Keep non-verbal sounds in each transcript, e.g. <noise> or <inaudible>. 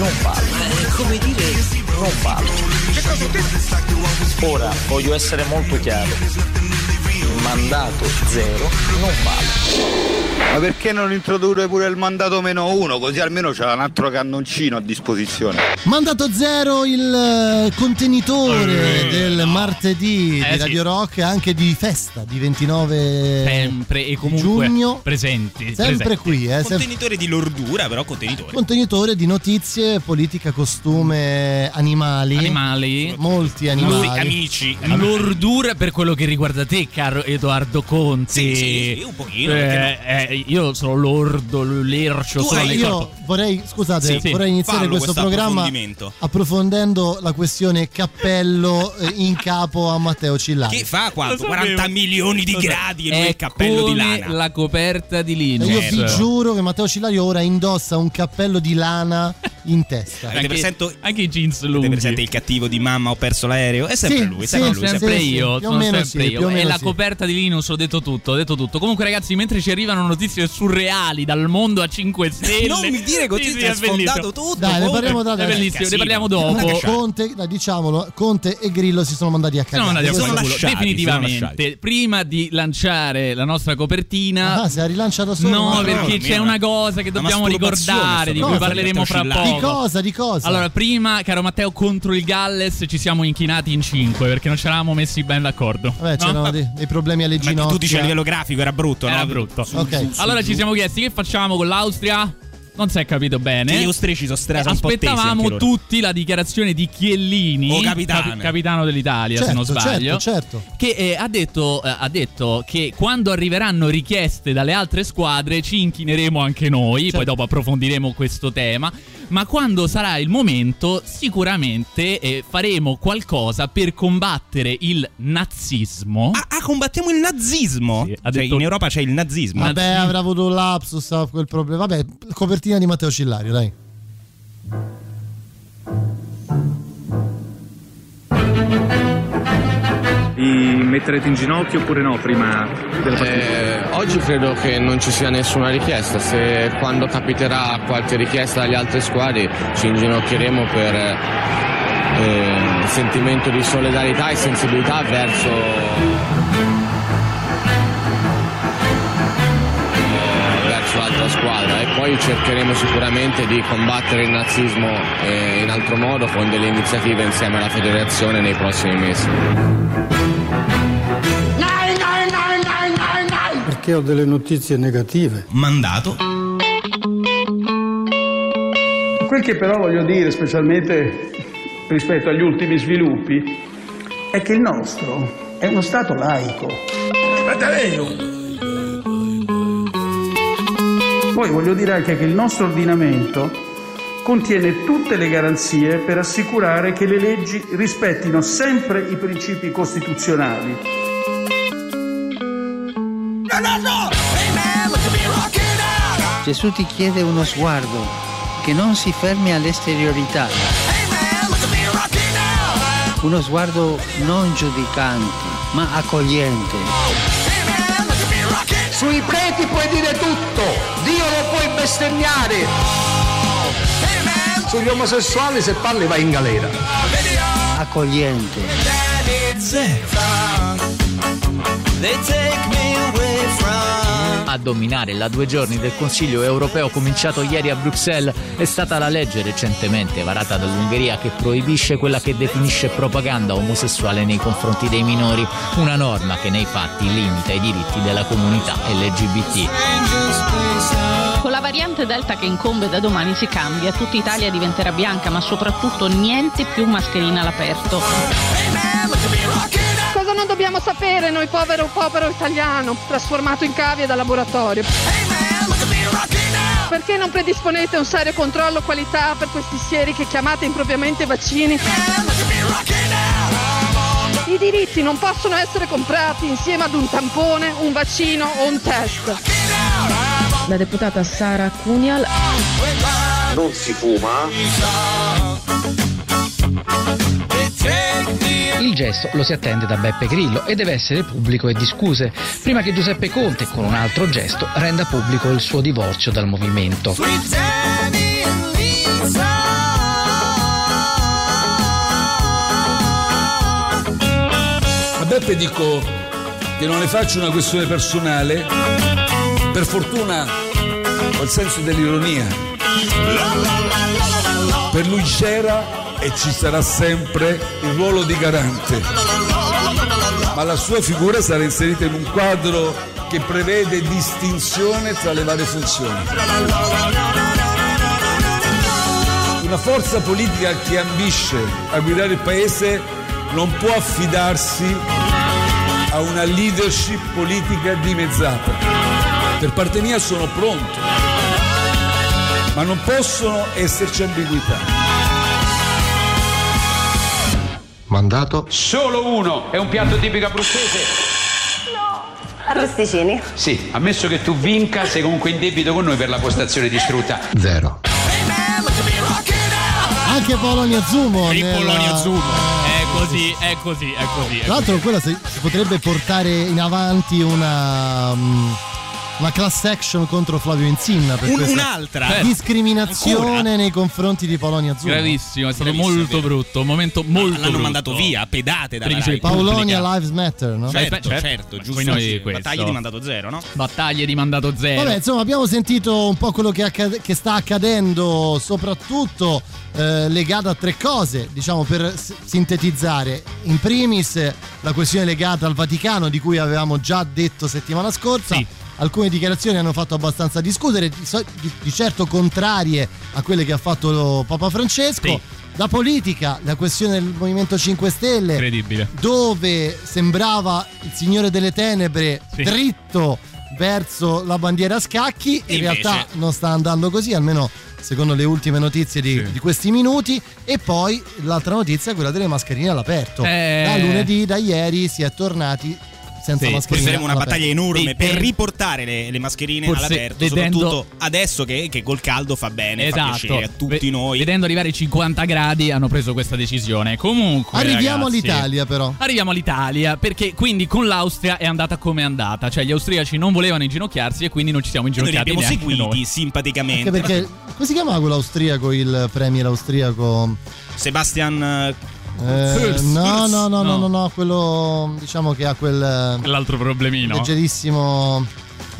Non vale. come dire, Non vale. Ora voglio essere molto chiaro. Mandato zero non vale. Ma perché non introdurre pure il mandato meno uno? Così almeno c'è un altro cannoncino a disposizione. Mandato zero il eh, contenitore del martedì Eh, di sì. Radio Rock e anche di festa di 29 Sempre e comunque giugno. presenti. Sempre presenti. qui, eh, Contenitore di lordura, però contenitore. contenitore di notizie, politica, costume, animali. Animali. Molti Sì, animali. amici. L'ordura per quello che riguarda te, caro Edoardo Conti. Sì, sì, sì, un pochino, Eh, eh, io sono l'ordo, l'ercio, Tu sono Io corpo. vorrei, scusate, Sì, vorrei iniziare Fallo questo programma approfondendo la questione cappello <laughs> eh, in capo a Matteo Cillani. Che fa quanto? Lo sapevo. 40 milioni di gradi e il cappello di lana. la coperta di E Linus. io vi giuro che Matteo Cillario ora indossa un cappello di lana in testa. Avete Anche, presente- anche i jeans Avete lunghi. presente il cattivo di mamma ho perso l'aereo? È sempre Sì, lui, è sì, sempre lui. Sempre sempre io, più o sono meno sempre sì, io. E la sì. Coperta di Linus, ho detto tutto, ho detto tutto. Comunque, ragazzi, mentre ci arrivano notizie surreali dal mondo a 5 <laughs> stelle. Non mi dire così, Sì, sì, è sfondato tutto. Dai, ne parliamo da È bellissimo, ne parliamo dopo. Conte, dai, diciamolo, Conte e Grillo si sono mandati a cagare. andati a Sono lasciati, Definitivamente. sono. Prima di lanciare la nostra copertina. Ah, si è rilanciato solo. No, Ma perché no, c'è no, una no. cosa che dobbiamo ricordare, di cui parleremo fra Matteo Di poco. cosa? Di cosa? Allora, prima, caro Matteo, contro il Galles ci siamo inchinati in 5 perché non ci eravamo messi ben d'accordo. Vabbè, c'erano No? dei, dei problemi alle Ma ginocchia. tu dici a livello grafico era brutto, Era no? brutto. Ok. Allora ci siamo chiesti che facciamo con l'Austria? Non si è capito bene. Gli austriaci sono po' tesi Aspettavamo tutti la dichiarazione di Chiellini, Oh, capitano. capi- capitano dell'Italia, se non Certo, sbaglio. certo, certo. Che eh, ha, detto, eh, ha detto che quando arriveranno richieste dalle altre squadre ci inchineremo anche noi, poi Certo. dopo approfondiremo questo tema, ma quando sarà il momento sicuramente eh, faremo qualcosa per combattere il nazismo. Ah, ah, combattiamo il nazismo? Sì, Cioè, detto- in Europa c'è il nazismo. Vabbè, Nazismo. avrà avuto un lapsus a quel problema. Vabbè, copertina di Matteo Cillario, dai. Vi metterete in ginocchio oppure no prima della partita? Eh, oggi credo che non ci sia nessuna richiesta, se quando capiterà qualche richiesta dalle altre squadre ci inginocchieremo per eh, sentimento di solidarietà e sensibilità verso, l'altra squadra e poi cercheremo sicuramente di combattere il nazismo eh, in altro modo con delle iniziative insieme alla federazione nei prossimi mesi. Perché ho delle notizie negative. Mandato. Quel che però voglio dire, specialmente rispetto agli ultimi sviluppi, è che il nostro è uno Stato laico. Poi voglio dire anche che il nostro ordinamento contiene tutte le garanzie per assicurare che le leggi rispettino sempre i principi costituzionali. Gesù ti chiede uno sguardo che non si fermi all'esteriorità. Uno sguardo non giudicante, ma accogliente. Sui preti puoi dire tutto, bestemmiare. Sugli omosessuali se parli vai in galera. Accogliente. A dominare la due giorni del Consiglio europeo cominciato ieri a Bruxelles è stata la legge recentemente varata dall'Ungheria che proibisce quella che definisce propaganda omosessuale nei confronti dei minori, una norma che nei fatti limita i diritti della comunità LGBT. Variante Delta che incombe da domani si cambia, tutta Italia diventerà bianca, ma soprattutto niente più mascherina all'aperto. Cosa non dobbiamo sapere noi povero povero italiano, trasformato in cavie da laboratorio? Perché non predisponete un serio controllo qualità per questi sieri che chiamate impropriamente vaccini? I diritti non possono essere comprati insieme ad un tampone, un vaccino o un test. La deputata Sara Cunial. Non si fuma? Il gesto lo si attende da Beppe Grillo e deve essere pubblico e discuse, prima che Giuseppe Conte, con un altro gesto, renda pubblico il suo divorzio dal movimento. A Beppe dico che non ne faccio una questione personale, per fortuna ho il senso dell'ironia. Per lui c'era e ci sarà sempre il ruolo di garante, ma la sua figura sarà inserita in un quadro che prevede distinzione tra le varie funzioni. Una forza politica che ambisce a guidare il paese non può affidarsi a una leadership politica dimezzata. Per parte mia sono pronto, ma non possono esserci ambiguità. Mandato? Solo uno, è un piatto tipico abruzzese. Arrosticini. Sì, ammesso che tu vinca, sei comunque in debito con noi per la postazione distrutta. Zero. Anche Polonia Zumo. Il nella- Polonia Zumo. È così, è così, è così. è Tra l'altro così. quella si, potrebbe portare in avanti una, mm, una class action contro Flavio Insinna per Un- un'altra? Discriminazione Ancora? nei confronti di Polonia Zumo. Gravissimo, è stato Gravissimo, molto vero. brutto. Un momento molto L'hanno brutto. mandato via, a pedate Principe Rai Paulonia pubblica. Lives Matter, no? Certo, certo. certo, giusto. noi sì. Battaglie di mandato zero, no? Battaglie di mandato zero. Vabbè, insomma, abbiamo sentito un po' quello che, accade- che sta accadendo, soprattutto eh, legato a tre cose, diciamo per s- sintetizzare. In primis, la questione legata al Vaticano, di cui avevamo già detto settimana scorsa. Sì. Alcune dichiarazioni hanno fatto abbastanza discutere, di, di- certo contrarie a quelle che ha fatto Papa Francesco. Sì. La politica, la questione del Movimento 5 Stelle, Incredibile. dove sembrava il Signore delle Tenebre Sì. dritto verso la bandiera a scacchi, in invece- realtà non sta andando così, almeno secondo le ultime notizie di, Sì. di questi minuti. E poi l'altra notizia è quella delle mascherine all'aperto. Eh. Da lunedì, da ieri, si è tornati senza Sì, mascherine. Porteremo una battaglia enorme Sì, per per- riportare le, le mascherine Forse all'aperto, vedendo- soprattutto adesso che, che col caldo fa bene, fa Esatto. piacere a tutti Ve- noi. Vedendo arrivare i 50 gradi hanno preso questa decisione. Comunque. Arriviamo ragazzi, all'Italia, però. Arriviamo all'Italia perché quindi con l'Austria è andata come è andata, cioè gli austriaci non volevano inginocchiarsi e quindi non ci siamo Noi li inginocchiati abbiamo seguiti noi. simpaticamente. Anche perché, come si chiamava quello austriaco, il premier austriaco? Sebastian eh, no, Kurz, no, no, no, no. no, quello diciamo che ha quel eh, L'altro problemino. leggerissimo.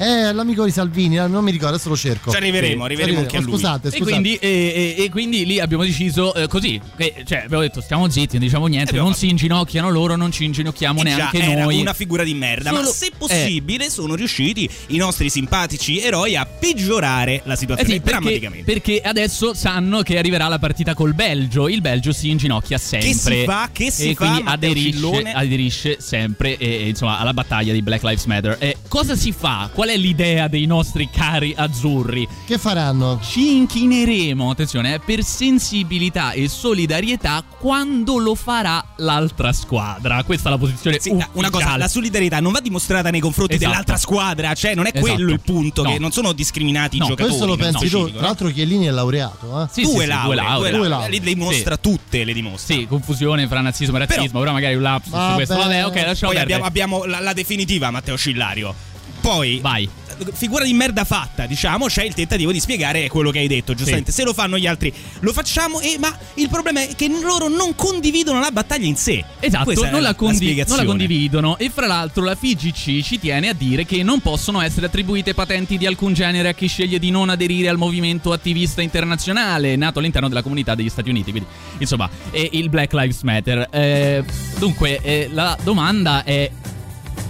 Eh, l'amico di Salvini, eh, non mi ricordo, adesso lo cerco. Ci arriveremo, Sì, arriveremo anche a lui. Scusate, E scusate. quindi, e- e- e quindi lì abbiamo deciso eh, così, che- cioè abbiamo detto stiamo zitti, non diciamo niente, non fatto- si inginocchiano loro, non ci inginocchiamo Eh già, neanche era noi. una figura di merda, ma Solo- se possibile sono riusciti i nostri simpatici eroi a peggiorare la Eh situazione sì, perché, drammaticamente. perché adesso sanno che arriverà la partita col Belgio. Il Belgio si inginocchia sempre. si fa? Che si e fa, quindi aderisce, aderisce sempre e, e, insomma, alla battaglia di Black Lives Matter. E cosa si fa? Qual è l'idea dei nostri cari azzurri? Che faranno? Ci inchineremo, attenzione, eh, per sensibilità e solidarietà quando lo farà l'altra squadra. Questa è la posizione Sì, una cosa, la solidarietà non va dimostrata nei confronti Esatto. dell'altra squadra, cioè non è Esatto. quello il punto, No. che non sono discriminati No, i giocatori. Questo lo pensi tu. specifico, Tra no? l'altro Chiellini è laureato, eh? Sì, sì, due sì, lauree, due lauree. Due lauree. lauree. Le dimostra tutte, le dimostra. Sì, confusione fra nazismo e razzismo. Però, magari un lapsus su Vabbè. questo. Vabbè, ok, lasciamo Poi perdere. abbiamo, abbiamo la, la definitiva, Matteo Scillario. Poi, Vai. figura di merda fatta, diciamo, c'è il tentativo di spiegare quello che hai detto, giustamente. Se lo fanno gli altri, lo facciamo, e, ma il problema è che loro non condividono la battaglia in sé. Esatto, non la, condi- non la condividono e fra l'altro la FIGC ci tiene a dire che non possono essere attribuite patenti di alcun genere a chi sceglie di non aderire al movimento attivista internazionale nato all'interno della comunità degli Stati Uniti, quindi insomma il Black Lives Matter. Eh, dunque eh, la domanda è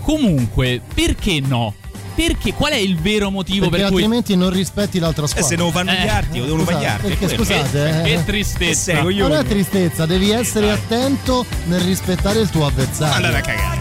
comunque perché no? Perché qual è il vero motivo Perché per cui altrimenti non rispetti l'altra Eh, squadra. se non vanno Eh. gli arti o devono Scusate, pagliarti. perché quello. scusate, eh. che tristezza. coglione. Non è tristezza, devi essere attento nel rispettare il tuo avversario. Andate a cagare.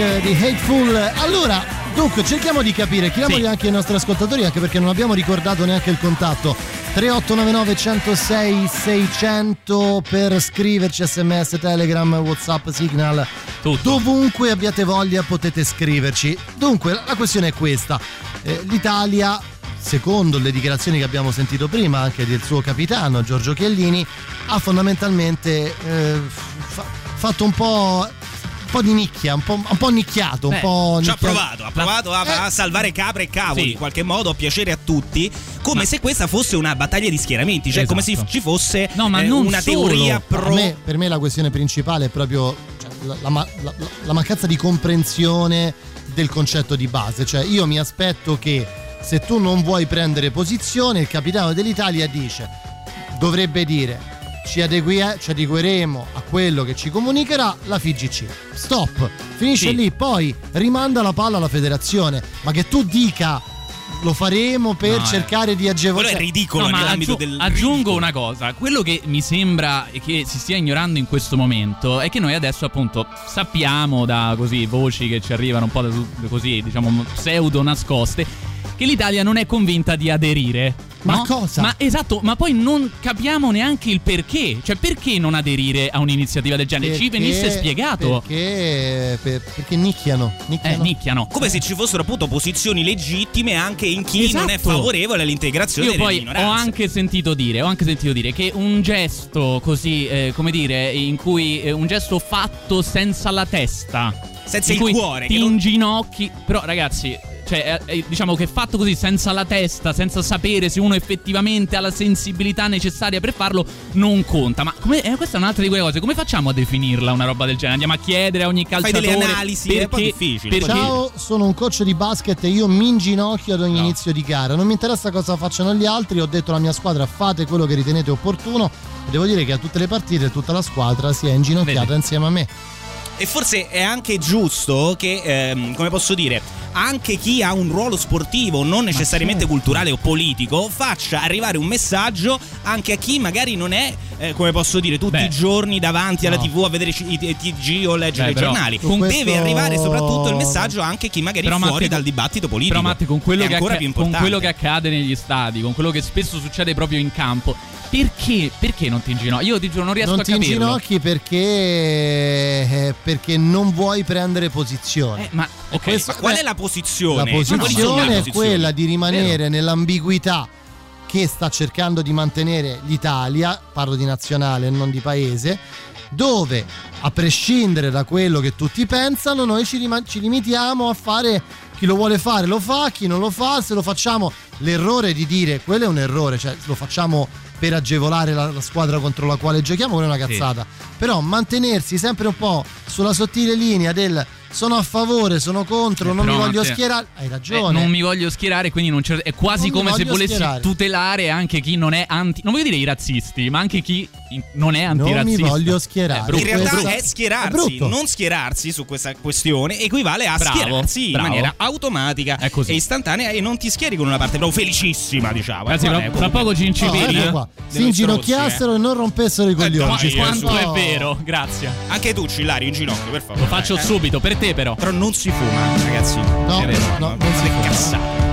Rock di Hateful. Allora, dunque, cerchiamo di capire, chiediamoli Sì. anche ai nostri ascoltatori, anche perché non abbiamo ricordato neanche il contatto. 3899 106 600 per scriverci sms, telegram, whatsapp, signal. Dovunque abbiate voglia potete scriverci. Dunque, la questione è questa. Eh, L'Italia, secondo le dichiarazioni che abbiamo sentito prima anche del suo capitano Giorgio Chiellini, ha fondamentalmente eh, fa- fatto un po', po' di nicchia, un po', un po' nicchiato, un Beh, po' ci ha nicchiato. provato, ha provato a, a salvare capre e cavoli Sì. in qualche modo, a piacere a tutti, come se questa fosse una battaglia di schieramenti, cioè come se Esatto. ci fosse No, ma eh, non una solo. teoria Per pro me, per me la questione principale è proprio cioè, la, la ma- la- la- la mancanza di comprensione del concetto di base. Cioè, io mi aspetto che se tu non vuoi prendere posizione, il capitano dell'Italia dice, dovrebbe dire. Ci, adegui- ci adegueremo a quello che ci comunicherà la FIGC. Stop, finisce Sì. lì, poi rimanda la palla alla federazione. Ma che tu dica lo faremo per No, eh. cercare di agevolare. No, ma aggiu- aggiungo una cosa, quello che mi sembra che si stia ignorando in questo momento è che noi adesso appunto sappiamo da così voci che ci arrivano un po' da così, diciamo pseudo nascoste che l'Italia non è convinta di aderire. Ma no? cosa? Ma esatto, ma poi non capiamo neanche il perché. Cioè, perché non aderire a un'iniziativa del genere? Ci Perché- venisse spiegato. Perché, per- perché nicchiano. nicchiano. Eh, nicchiano. come se ci fossero appunto posizioni legittime anche in chi non è Esatto. favorevole all'integrazione Io delle poi minoranze. ho anche sentito dire, ho anche sentito dire che un gesto così, eh, come dire, in cui eh, un gesto fatto senza la testa, Senza il cuore, ti che non- inginocchi, però ragazzi, cioè, eh, eh, diciamo che fatto così senza la testa, senza sapere se uno effettivamente ha la sensibilità necessaria per farlo, non conta. Ma come, eh, questa è un'altra di quelle cose. Come facciamo a definirla una roba del genere? Andiamo a chiedere a ogni Fai calciatore delle analisi, è un po' perché- difficile. perché- Ciao, sono un coach di basket e io mi inginocchio ad ogni inizio di gara. Non mi interessa cosa facciano gli altri, ho detto alla mia squadra fate quello che ritenete opportuno. E devo dire che a tutte le partite tutta la squadra si è inginocchiata insieme a me. E forse è anche giusto che, ehm, come posso dire, anche chi ha un ruolo sportivo, non necessariamente culturale o politico, faccia arrivare un messaggio anche a chi magari non è, eh, come posso dire, tutti i giorni davanti alla no. TV a vedere i i TG o leggere Beh, i giornali. con Deve questo- arrivare soprattutto il messaggio anche a chi magari Però, è fuori Matte, dal dibattito politico. Però Matte, con quello, è che ancora acca- più con importante. quello che accade negli stadi, con quello che spesso succede proprio in campo, perché, perché non ti inginocchi? Io ti giuro, non riesco non a ti capirlo. inginocchi perché, eh, perché non vuoi prendere posizione. ma, Ok, questo- ma qual è la posizione? La posizione è quella di rimanere nell'ambiguità che sta cercando di mantenere l'Italia, parlo di nazionale e non di paese, dove a prescindere da quello che tutti pensano, noi ci, rima- ci limitiamo a fare chi lo vuole fare lo fa, chi non lo fa, se lo facciamo l'errore di dire quello è un errore, cioè lo facciamo per agevolare la, la squadra contro la quale giochiamo, quella è una cazzata. Però mantenersi sempre un po' sulla sottile linea del sono a favore, sono contro, Eh, non mi però, voglio schierare. Hai Eh, ragione. non mi voglio schierare, quindi non c'è- è quasi Non come se volessi schierare. tutelare anche chi non è anti. Non voglio dire i razzisti, ma anche chi non è Non mi antirazzista. voglio schierare. È. In realtà Questo- è è schierarsi, brutto. non schierarsi su questa questione equivale a Bravo, schierarsi bravo. in maniera automatica È e istantanea e non ti schieri con una parte proprio felicissima, diciamo. Fra- fra comunque- poco ci eh. qua. Si inginocchiassero e non rompessero i coglioni. Qua- Ci quanto è Oh. vero, grazie. Anche tu, Cillario, in ginocchio, per favore. Lo faccio Eh. subito, per te però. Però non si fuma, ragazzi. No, no, no, non si fuma. cazzate.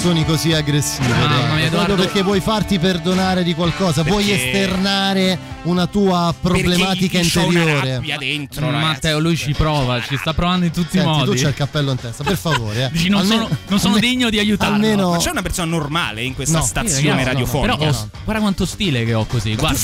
Canzoni così aggressive? Mamma mia, perché vuoi farti perdonare di qualcosa, vuoi Perché- esternare una tua problematica interiore. dentro, ragazzi. Matteo, lui ci prova, ci sta provando in tutti i Senti, tu modi. c'hai il cappello in testa, per favore. eh. Dici, non Almeno- sono, non sono almeno- degno di aiutarlo. Almeno Ma c'è una persona normale in questa No. stazione Sì, ragazzi, no, radiofonica? Però oh, guarda quanto stile che ho così. Ma tu Guarda.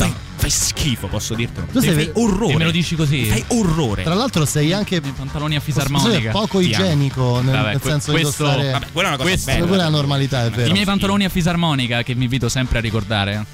Fai, schifo, posso dirtelo. Tu sei- fai orrore. E me lo dici così? Fai orrore. Tra l'altro sei anche pantaloni a fisarmonica. poco Ti igienico nel, Vabbè, nel que- senso questo- di indossare Vabbè, quella è una cosa Questo- bella. quella è la normalità, è vero. I miei pantaloni a fisarmonica che mi invito sempre a ricordare.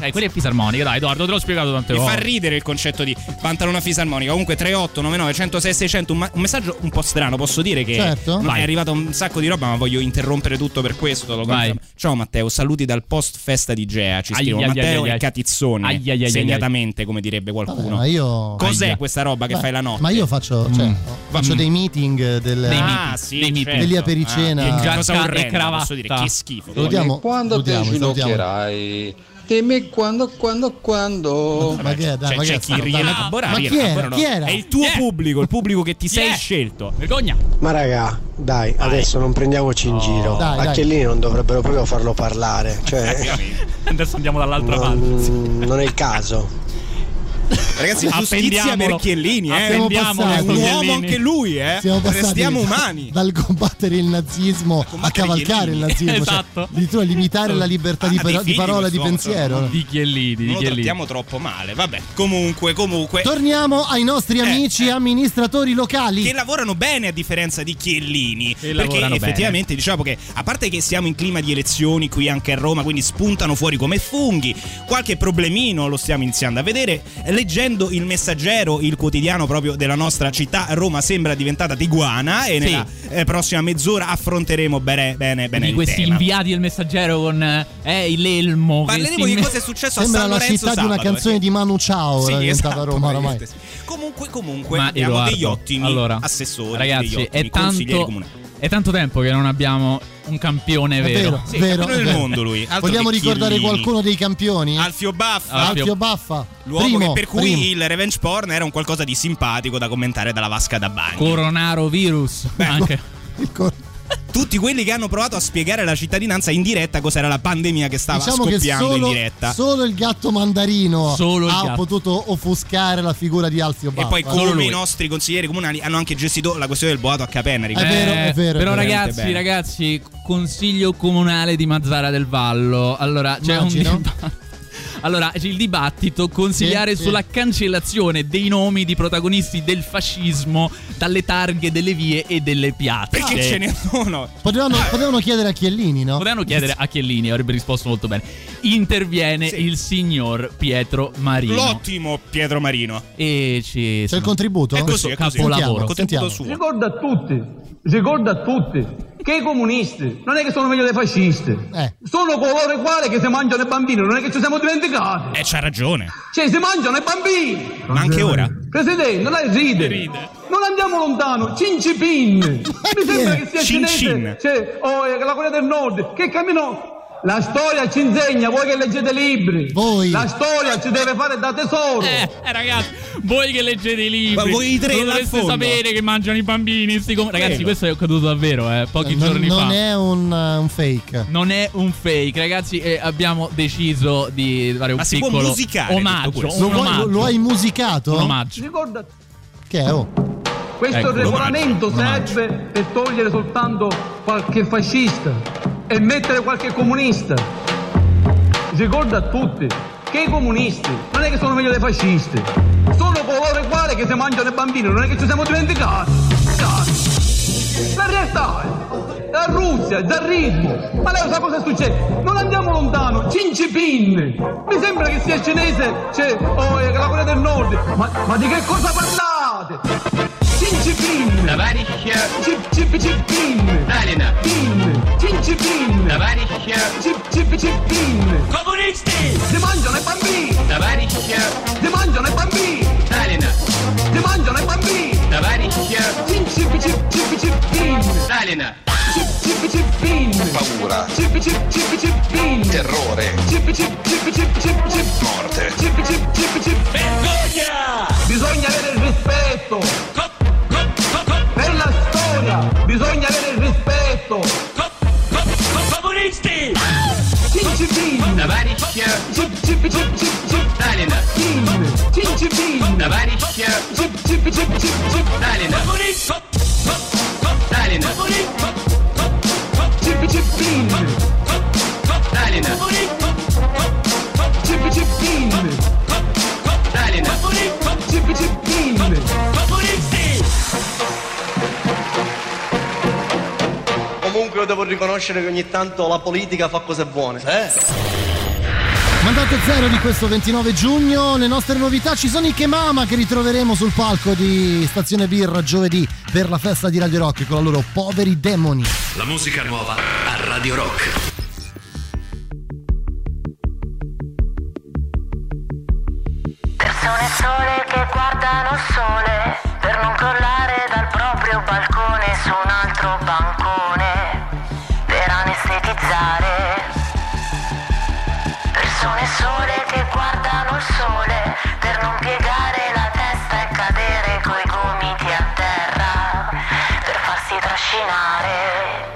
Eh, quelli a fisarmonica, dai, Edoardo, te l'ho spiegato tante Mi fa volte. ridere il concetto di pantalona fisarmonica. Comunque 3899 106 600 un, ma- un messaggio un po' strano, posso dire che Certo. Vai. è arrivato un sacco di roba, ma voglio interrompere tutto per questo. lo Vai. confermo. Ciao Matteo, saluti dal post festa di Gea. Ci Ai, scrivo ai, ai, Matteo ai, e. Catizzone. Ai, ai, ai, ai, segnatamente, come direbbe Vabbè, qualcuno. ma io Cos'è Aia. questa roba che Beh, fai la notte? Ma io faccio, cioè, Mm. faccio dei meeting del, Dei ah, sì, dei meeting. certo. degli apericena. Ah, che Giacca cosa e orrenda, cravatta. posso dire che schifo. Quando te salutiamo. ginocchierai? Dimmi quando, quando, quando. Ma che è, dai, C'è, ma che c'è è chi rielabora, Ma chi era? no. Chi era? È il tuo pubblico, il pubblico che ti sei scelto. Vergogna. Ma raga, dai, adesso non prendiamoci in giro. Dai, dai. Lì non dovrebbero proprio farlo parlare. Cioè, Adesso andiamo dall'altra parte. non, non è il caso. Ragazzi, giustizia per Chiellini, eh. È un uomo anche lui, eh. Restiamo umani. dal combattere il nazismo a cavalcare il nazismo, Esatto. cioè, addirittura limitare la libertà di, Ah, parola e di pensiero. Di Chiellini, di Non lo Chiellini. trattiamo troppo male. Vabbè, comunque, comunque. Torniamo ai nostri amici amministratori locali. Eh, che lavorano bene a differenza di Chiellini. perché lavorano effettivamente diciamo che a parte che siamo in clima di elezioni qui anche a Roma, quindi spuntano fuori come funghi, qualche problemino lo stiamo iniziando a vedere. Leggendo il messaggero, il quotidiano proprio della nostra città, Roma sembra diventata Tiguana e Sì. nella eh, prossima mezz'ora affronteremo bene bene, bene di il questi tema. inviati del messaggero con eh, l'elmo. Parleremo di cosa è successo Sembra a San la Lorenzo città di una sabato, canzone eh. di Manu Ciao, Sì, era diventata esatto, Roma oramai. praticamente sì. Comunque, comunque, Ma abbiamo Edoardo, degli ottimi allora, assessori, ragazzi, degli ottimi è consiglieri tanto, comunali. È tanto tempo che non abbiamo un campione È vero. vero, Sì, vero, campione del vero. mondo lui. altro Vogliamo ricordare Chiellini. qualcuno dei campioni? Alfio Baffa. Alfio- Alfio Baffa. L'uomo primo, che per cui primo. il revenge porn era un qualcosa di simpatico da commentare dalla vasca da bagno. Coronaro virus. anche. <laughs> Il cor- Tutti quelli che hanno provato a spiegare alla cittadinanza in diretta cos'era la pandemia che stava Diciamo che scoppiando solo, in diretta. solo il gatto mandarino Solo il ha gatto. potuto offuscare la figura di Alfio e Baffa. poi Solo come lui. i nostri consiglieri comunali hanno anche gestito la questione del boato a Capenna. È vero, è vero, è Però vero. ragazzi, bene. ragazzi, consiglio comunale di Mazzara del Vallo. Allora, c'è Immagino. un dibattito. Allora, c'è il dibattito consigliare Sì, sì. sulla cancellazione dei nomi di protagonisti del fascismo dalle targhe delle vie e delle piazze. Perché ce ne sono. Potevano, potevano chiedere a Chiellini, no? Potevano chiedere a Chiellini, avrebbe risposto molto bene. Interviene Sì. il signor Pietro Marino. L'ottimo Pietro Marino. E ci C'è il contributo? È così, è così. capolavoro. Sentiamo, sentiamo. Ricorda a tutti, ricorda a tutti che i comunisti non è che sono meglio dei fascisti, Eh. sono coloro i quali che si mangiano i bambini, non è che ci siamo dimenticati. Eh, c'ha ragione. Cioè, si mangiano i bambini. Ma anche ora. Presidente, lei ride. Non andiamo lontano, Cincipin. <laughs> Mi sembra che sia Cin cinese. Cin. Cioè, oh, la Corea del Nord, che cammino. La storia ci insegna, voi che leggete libri. Voi. La storia ci deve fare da tesoro. Eh, eh, ragazzi, voi che leggete i libri, Ma voi i tre non dovreste fondo. sapere che mangiano i bambini. sti com- Ragazzi, Vero. questo è accaduto davvero, eh, pochi Non, giorni non fa. è un, uh, un fake. Non è un fake, ragazzi. e abbiamo deciso di fare un Ma si può piccolo musicare omaggio. Lo, omaggio. lo hai musicato? Un omaggio. Ricorda, Che è? Oh. questo Ecco, regolamento serve per togliere soltanto qualche fascista e mettere qualche comunista. Ricorda a tutti che i comunisti non è che sono meglio dei fascisti, sono coloro i quali che si mangiano i bambini, non è che ci siamo dimenticati. Cazzo. La realtà è la Russia, il zarismo. Ma lei sa cosa succede? Non andiamo lontano, Cincipin. Mi sembra che sia cinese, c'è oh, la Corea del Nord. Ma, ma di che cosa parlate? Товарища Сталина. Товарища Коммунисты! Демонджоне бомби! Товарища Демонджоне бомби! Сталина! Демонджоне бомби! Товарища Сталина! Paura Terrore Morte Bisogna avere rispetto Zip, zip. Dai, Napoli. Dai, Napoli. Zip, zip, pin. Dai, Napoli. Zip, zip, pin. Dai, Napoli. Zip, zip, pin. Comunque io devo riconoscere che ogni tanto la politica fa cose buone. Mandato zero di questo 29 giugno, le nostre novità ci sono i Kemama che ritroveremo sul palco di Stazione Birra giovedì per la festa di Radio Rock con la loro Poveri Demoni. La musica nuova a Radio Rock. Persone sole che guardano il sole Persone che guardano il sole per non piegare la testa e cadere coi gomiti a terra per farsi trascinare.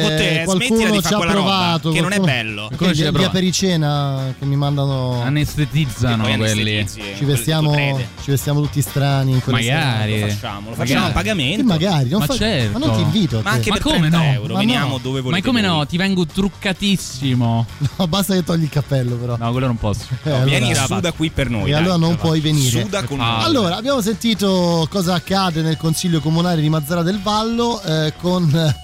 Con te, qualcuno di ci ha quella roba, provato. che non è qualcuno- bello. Che ci via, provato. Pericena che mi mandano. Anestetizzano quelli. Ci vestiamo, ci vestiamo tutti strani Magari. Lo facciamo, lo facciamo a Che pagamento. magari, non Ma fa- certo. ma non ti invito. Ma anche Ma per come 30 no? euro, Ma veniamo no. dove Ma volete come voi. no? Ti vengo truccatissimo. <laughs> No, basta che togli il cappello, però. No, quello non posso. Eh, No, allora- vieni su da qui per noi. E allora non puoi venire. Su da con Ah, noi. Allora, abbiamo sentito cosa accade nel Consiglio Comunale di Mazzara del Vallo eh, con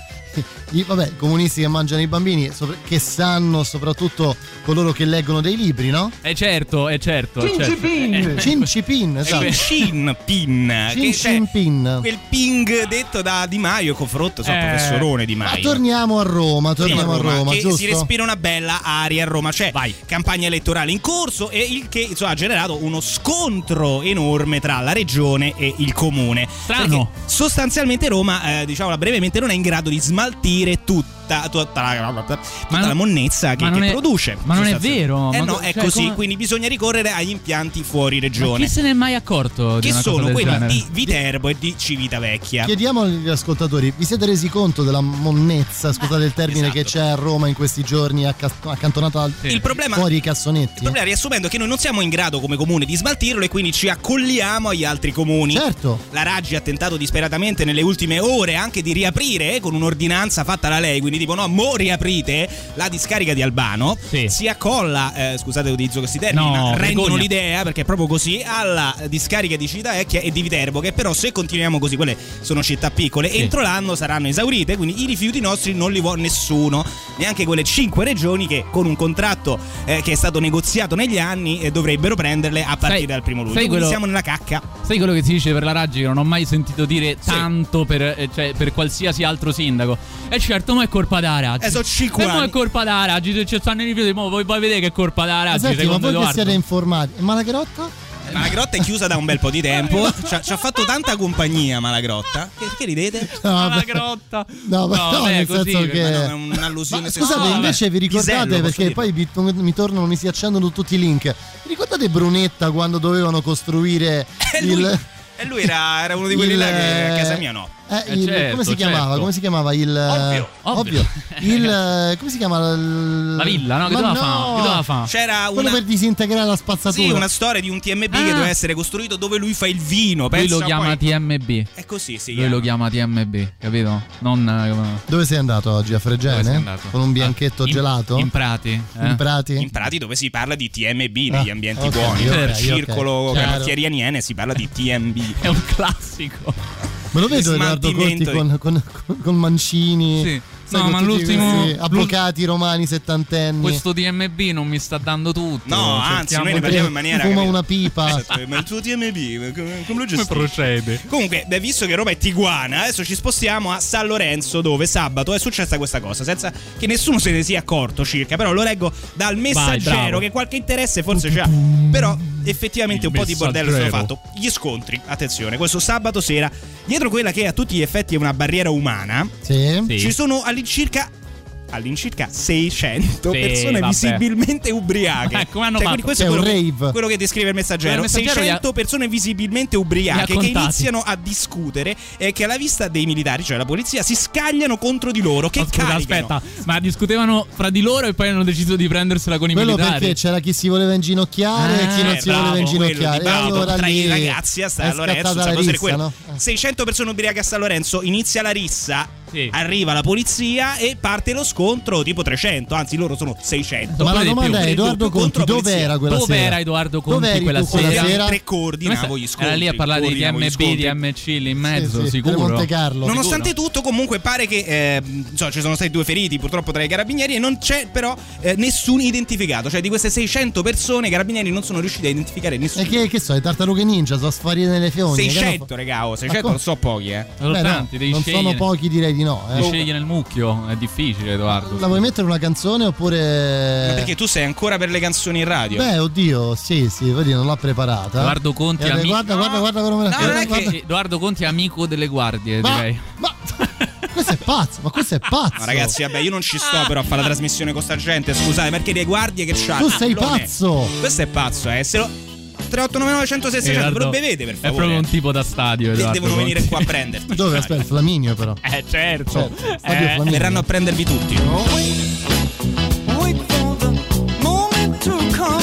i vabbè, comunisti che mangiano i bambini, sopra- che sanno soprattutto coloro che leggono dei libri, no? Eh certo, è certo. certo. Cincipin, Eh, Cincipin, esatto. Cin Pin. Cin Cin Pin. Quel ping detto da Di Maio, confronto so, Eh. professorone Di Ma Maio. torniamo a Roma, torniamo a Roma, che giusto? si respira una bella aria a Roma. C'è campagna elettorale in corso e il che insomma, ha generato uno scontro enorme tra la regione e il comune. Strano. Perché sostanzialmente Roma, eh, diciamola brevemente, non è in grado di smaltire ribaltire tutto tutta, tutta la, tutta la monnezza che, ma che è- produce. ma non è vero, Eh ma no, è cioè, così. come- Quindi bisogna ricorrere agli impianti fuori Ma regione. chi se ne è mai accorto di Che sono del quelli genere? di Viterbo e di Civitavecchia. Chiediamo agli ascoltatori, vi siete resi conto della monnezza, scusate il termine, che c'è a Roma in questi giorni acca- accantonata al- Il problema- fuori i cassonetti? Il problema, riassumendo, è che noi non siamo in grado come comune di smaltirlo e quindi ci accolliamo agli altri comuni. Certo. La Raggi ha tentato disperatamente nelle ultime ore anche di riaprire eh, con un'ordinanza fatta da lei, quindi tipo no, mo riaprite la discarica di Albano. Si accolla, eh, scusate utilizzo questi termini, No, ma rendono vergogna. l'idea perché è proprio così alla discarica di Civitavecchia e di Viterbo, che però se continuiamo così, quelle sono città piccole, entro l'anno saranno esaurite, quindi i rifiuti nostri non li vuole nessuno, neanche quelle cinque regioni che con un contratto eh, che è stato negoziato negli anni eh, dovrebbero prenderle a partire Sai- dal primo luglio. Quindi quello- siamo nella cacca. Sai quello che si dice per la Raggi che non ho mai sentito dire tanto per, eh, cioè, per qualsiasi altro sindaco? E certo, ma è colpa da Raggi. Eh, sono cinque E mo anni. è colpa da Raggi, se ci stanno i rifiuti, mo voi poi vedete che è colpa da Raggi, Senti, ma voi che siete informati, e Malagrotta? Malagrotta è chiusa da un bel po' di tempo. Ci ha, ci ha fatto tanta compagnia Malagrotta. Perché ridete? No. Malagrotta. No, ma No, no, nel così, senso che... Ma no, è un'allusione Ma scusate, sessuale. invece vi ricordate, Pisello, perché poi vi- mi tornano, mi si accendono tutti i link. Vi ricordate Brunetta quando dovevano costruire <laughs> il... E lui era, era uno di quelli Il- là che a casa mia no. Eh, Eh, il- certo, come si chiamava? certo. Come si chiamava il Ovvio. ovvio. Il eh, <laughs> come si chiama il- La villa, no? Che doveva no! fa? Che doveva fa? C'era Quello una, per disintegrare la spazzatura. sì, una storia di un TMB che Ah. doveva essere costruito dove lui fa il vino. Lui lo chiama poi- TMB. È così, sì. Lui lo chiama TMB, capito? Non eh, Dove sei andato oggi? A Dove sei Fregene? andato? Con un bianchetto in- gelato? In Prati. eh? In Prati? In Prati dove si parla di TMB negli Ah, ambienti ok, buoni. Nel ok. circolo Chiaro. canottieri aniene si parla di TMB. È un classico. Me lo vedo Edoardo Conti con, con- con Mancini. Sì. Sai, No, ma l'ultimo- avvocati romani settantenni. Questo TMB non mi sta dando tutto. No, anzi, noi ne parliamo in <laughs> maniera. Fuma capito? una pipa. <laughs> Esatto, ma il tuo TMB, come, come lo gestisci? procede? Comunque, beh, visto che Roma è Tiguana, adesso ci spostiamo a San Lorenzo, dove sabato è successa questa cosa, senza che nessuno se ne sia accorto circa. Però lo leggo dal messaggero, che qualche interesse forse c'ha. Però effettivamente Il un po' di bordello sono fatto. Gli scontri, attenzione, questo sabato sera, dietro quella che a tutti gli effetti è una barriera umana, Sì. Sì. ci sono all'incirca all'incirca 600 Sì, persone vabbè. visibilmente ubriache. Ma come hanno Cioè, questo È un quello, che, rave. quello che descrive il messaggero. Il messaggero 600 li ha- persone visibilmente ubriache che iniziano a discutere e che alla vista dei militari, cioè la polizia, si scagliano contro di loro. Che scusa, caricano. aspetta, ma discutevano fra di loro e poi hanno deciso di prendersela con i Quello militari. perché c'era chi si voleva inginocchiare e chi non Eh, si voleva bravo, inginocchiare. quello E di Bado, allora tra lì i ragazzi a San Lorenzo, rissa, no? 600 persone ubriache a San Lorenzo, inizia la rissa. Sì. Arriva la polizia e parte lo scontro tipo 300, anzi loro sono 600. Ma la di più. domanda è Edoardo Conti dove era quella Dove sera? era Edoardo Dove Conti quella tu quella sera? sera? Tre coordinavo gli scontri. Era lì a parlare di DMB, scontri. DMC lì in mezzo, Sì, sì, sicuro. Monte Carlo. Nonostante tutto, comunque pare che eh, insomma, ci sono stati due feriti purtroppo tra i carabinieri e non c'è però eh, nessun identificato. Cioè, di queste 600 persone, i carabinieri non sono riusciti a identificare nessuno. E che, che so, le tartarughe ninja sono sparite nelle che 600, hanno regà, oh, 600 come? non so pochi, eh. Beh, no, non scegliere. sono pochi, direi di no. Eh. scegliere nel mucchio, è difficile, Edoardo. La vuoi mettere una canzone oppure. Ma perché tu sei ancora per le canzoni in radio? Beh, oddio, sì, sì, vedi, non l'ho preparata. Edoardo Conti, Eh, ami- guarda, guarda, guarda come me la No, non è guarda- che- Edoardo Conti è amico delle guardie, Ma- direi. Ma questo è pazzo, ma questo è pazzo. No, ragazzi, vabbè, io non ci sto però a fare la trasmissione con sta gente, scusate, perché le guardie che c'ha. Tu sei è- pazzo. Questo è pazzo, eh. Se lo 3899 106 600, ve lo Edoardo bevete per È favore. proprio un tipo da stadio, De- Edoardo devono Conti. venire qua a prenderti. Dove? Aspetta, il Flaminio però. <laughs> Eh, certo. Certo, Stadio Eh, Flaminio. Verranno a prendervi tutti. Wait for the moment to come.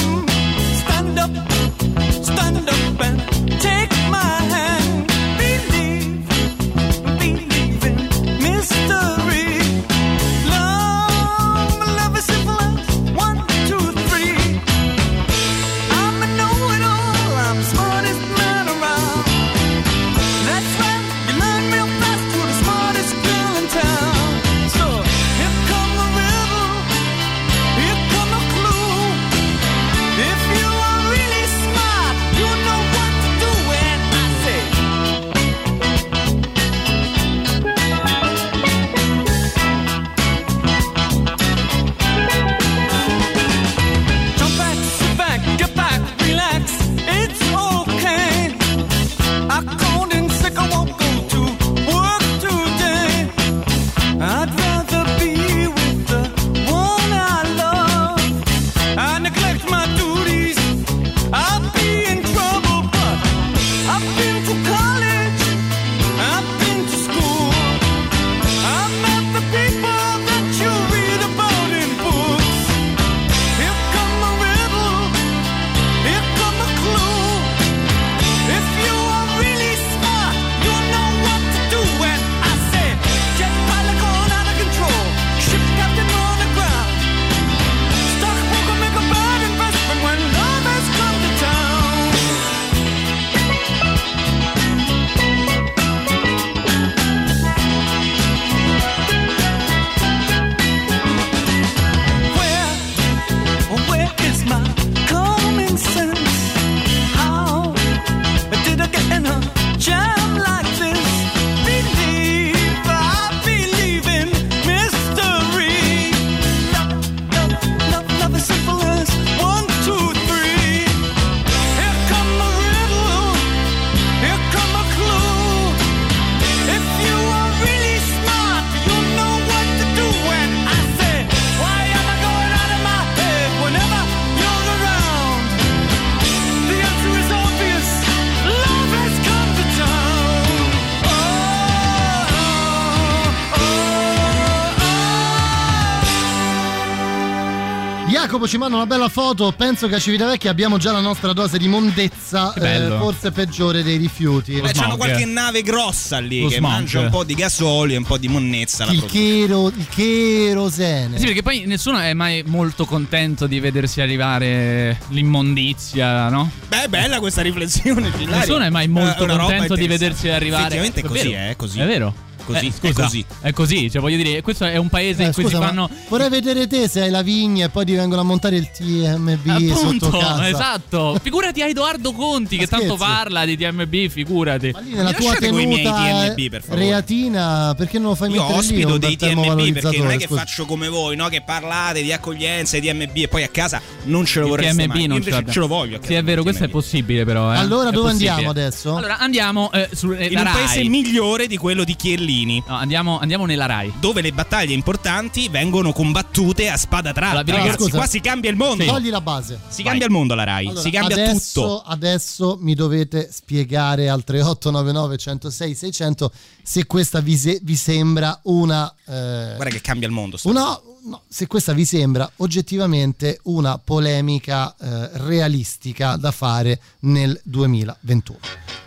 Manda una bella foto. Penso che a Civitavecchia abbiamo già la nostra dose di mondezza, eh, forse peggiore dei rifiuti. Beh, c'hanno qualche nave grossa lì Lo che smog. mangia un po' di gasolio e un po' di monnezza. Il, chero, il cherosene. Sì, perché poi nessuno è mai molto contento di vedersi arrivare l'immondizia, no? Beh, è bella questa riflessione. Gillario. Nessuno è mai molto Eh, contento di vedersi arrivare. Effettivamente è così, è così. È vero. Così, Eh, è scusa, così. È così, cioè voglio dire, questo è un paese Eh, in cui scusa, si ma fanno vorrei vedere te se hai la vigna e poi ti vengono a montare il TMB Appunto, sotto casa. esatto. Figurati a Edoardo Conti che tanto parla di TMB, figurati. Lì nella tua coi miei tenuta TMB, per favore. reatina, perché non lo fai Io mettere lì ospito un dei TMB perché non è che scusa. faccio come voi, no? Che parlate di accoglienza e TMB e poi a casa non ce lo vorreste TMB mai. Non invece ce, ce lo voglio. Sì, è vero, questo è possibile, però. eh. Allora È dove possibile. andiamo adesso? Allora andiamo eh, su, eh, In un paese migliore di quello di Chiellini. No, andiamo, andiamo nella Rai. Dove le battaglie importanti vengono combattute a spada tratta. Allora, Ragazzi, scusa. qua si cambia il mondo. Togli la base. Si cambia il mondo la Rai, Allora, si cambia adesso, tutto. Adesso mi dovete spiegare al 3899 106 600 se questa vi, se- vi sembra una... eh, Guarda che cambia il mondo. una. No, se questa vi sembra oggettivamente una polemica eh, realistica da fare nel 2021.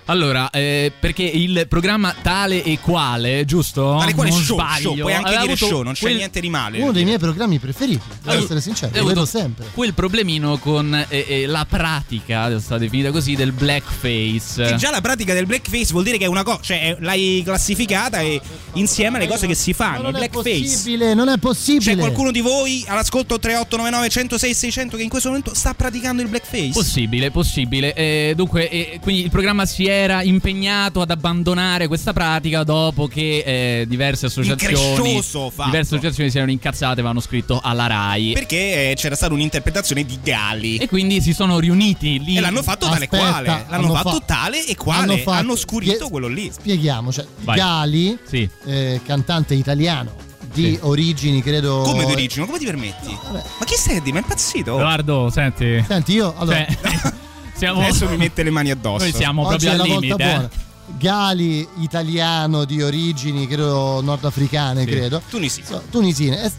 Allora, eh, perché il programma tale e quale, giusto? Tale e quale non show, sbaglio, show, puoi anche aveva dire show, non c'è quel- niente di male. Uno dei miei programmi preferiti, devo Allora, essere sincero, lo vedo sempre. Quel problemino con eh, eh, la pratica, è stata definita così, del blackface. Che già la pratica del blackface vuol dire che è una cosa, cioè è- l'hai classificata e insieme alle cose che si fanno. non Il è blackface. possibile, non è possibile. C'è qualcuno di voi all'ascolto 3899 106 600 che in questo momento sta praticando il blackface? Possibile, possibile. Eh, dunque, eh, quindi il programma si era impegnato ad abbandonare questa pratica dopo che eh, diverse associazioni, diverse associazioni si erano incazzate e avevano scritto alla RAI. Perché eh, c'era stata un'interpretazione di Gali. E quindi si sono riuniti lì. E l'hanno fatto tale Aspetta, quale. L'hanno hanno fatto fa- tale e quale. hanno Hanno, fatto- scurito Spie- quello lì. Spieghiamo, cioè, Vai. Gali, Sì. eh, cantante italiano di Sì. origini, credo... Come di origine? Come ti permetti? vabbè. Ma chi sei di? Ma è impazzito? Edoardo, senti. Senti, io... Allora, Cioè, <laughs> <laughs> siamo, Adesso mi mette le mani addosso. noi siamo oggi proprio al limite. eh. buona. Gali, italiano di origini, credo nordafricane, Sì. credo. Tunisino. So, tunisine. Eh,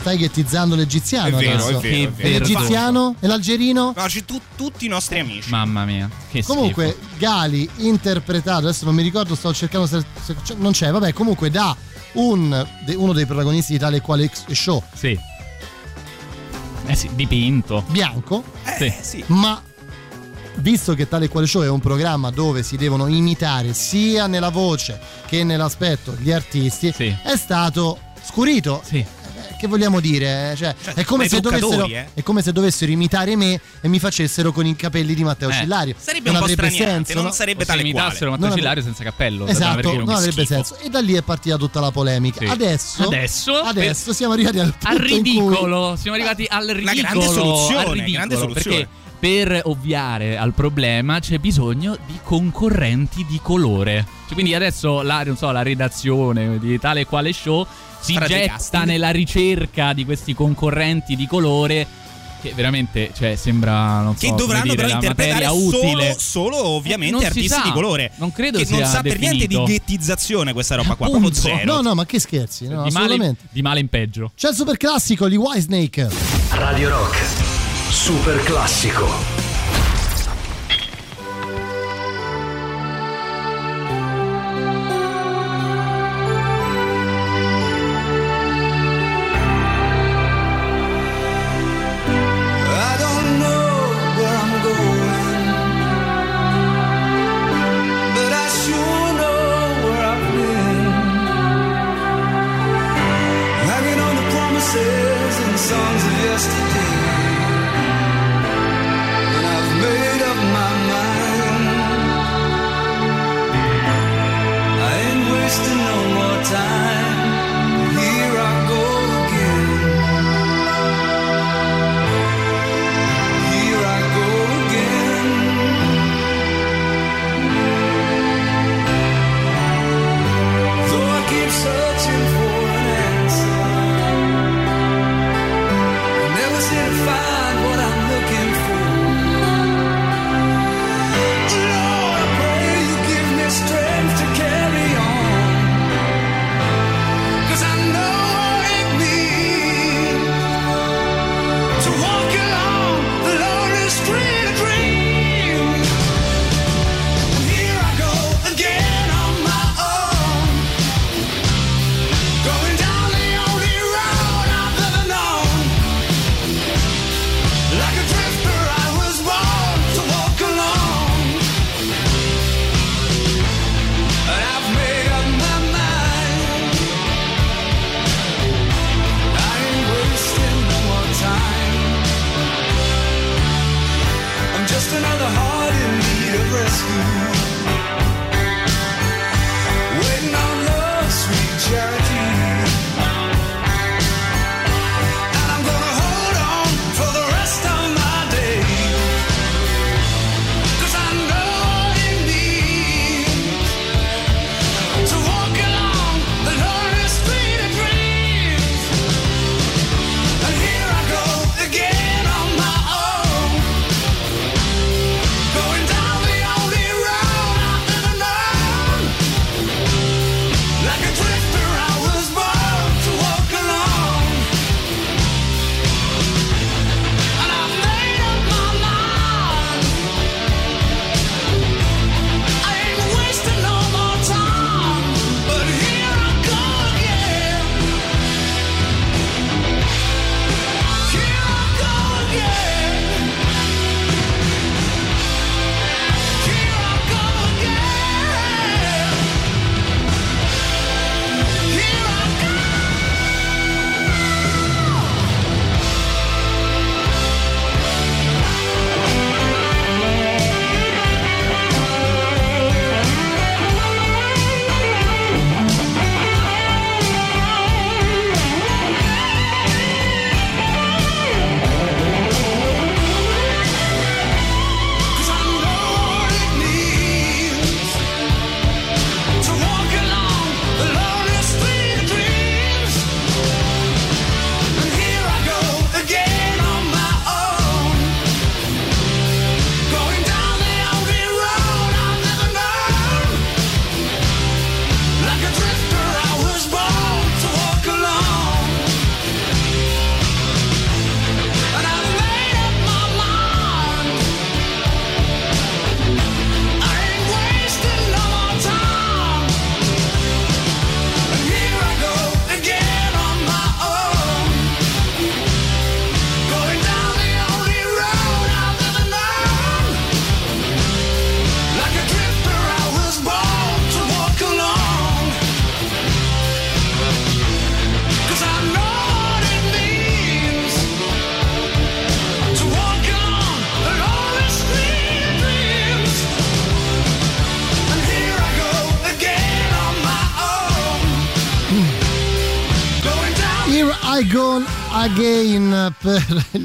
stai ghettizzando l'egiziano È vero, adesso. è vero, è vero. L'egiziano? E l'algerino? No, c'è tu- tutti i nostri amici. Mamma mia, che Comunque, schifo. Gali interpretato, adesso non mi ricordo, stavo cercando se, se- non c'è, vabbè, comunque da un, uno dei protagonisti di tale e quale show Sì. Eh sì, dipinto. bianco, Sì. Eh, sì. ma visto che tale e quale show è un programma dove si devono imitare sia nella voce che nell'aspetto gli artisti, Sì. è stato scurito. Sì. Che vogliamo dire? Cioè, Cioè, è, come se dovessero, eh. è come se dovessero imitare me e mi facessero con i capelli di Matteo Eh, Cillario. Sarebbe non un po' senso, non no? sarebbe O se tale quale. imitassero Matteo Non avrebbe- Cillario senza cappello. Esatto, non avrebbe schifo. senso. E da lì è partita tutta la polemica. Sì. Adesso, Adesso, adesso siamo arrivati al punto al in cui- ridicolo. Siamo arrivati al ridicolo. grande soluzione, grande soluzione. Perché per ovviare al problema c'è bisogno di concorrenti di colore. Cioè, quindi adesso la, non so, la redazione di tale e quale show si getta casting. nella ricerca di questi concorrenti di colore. Che veramente, cioè, sembra. Non so, Che come dovranno dire, però interpretare solo, solo ovviamente Non si artisti sa. di colore. Non credo che non sia sa per niente di definito. ghettizzazione questa roba qua, Appunto. proprio zero. No, no, ma che scherzi, no, di, male, assolutamente. di male in peggio. C'è il super classico, gli Whitesnake. Radio Rock. Super classico.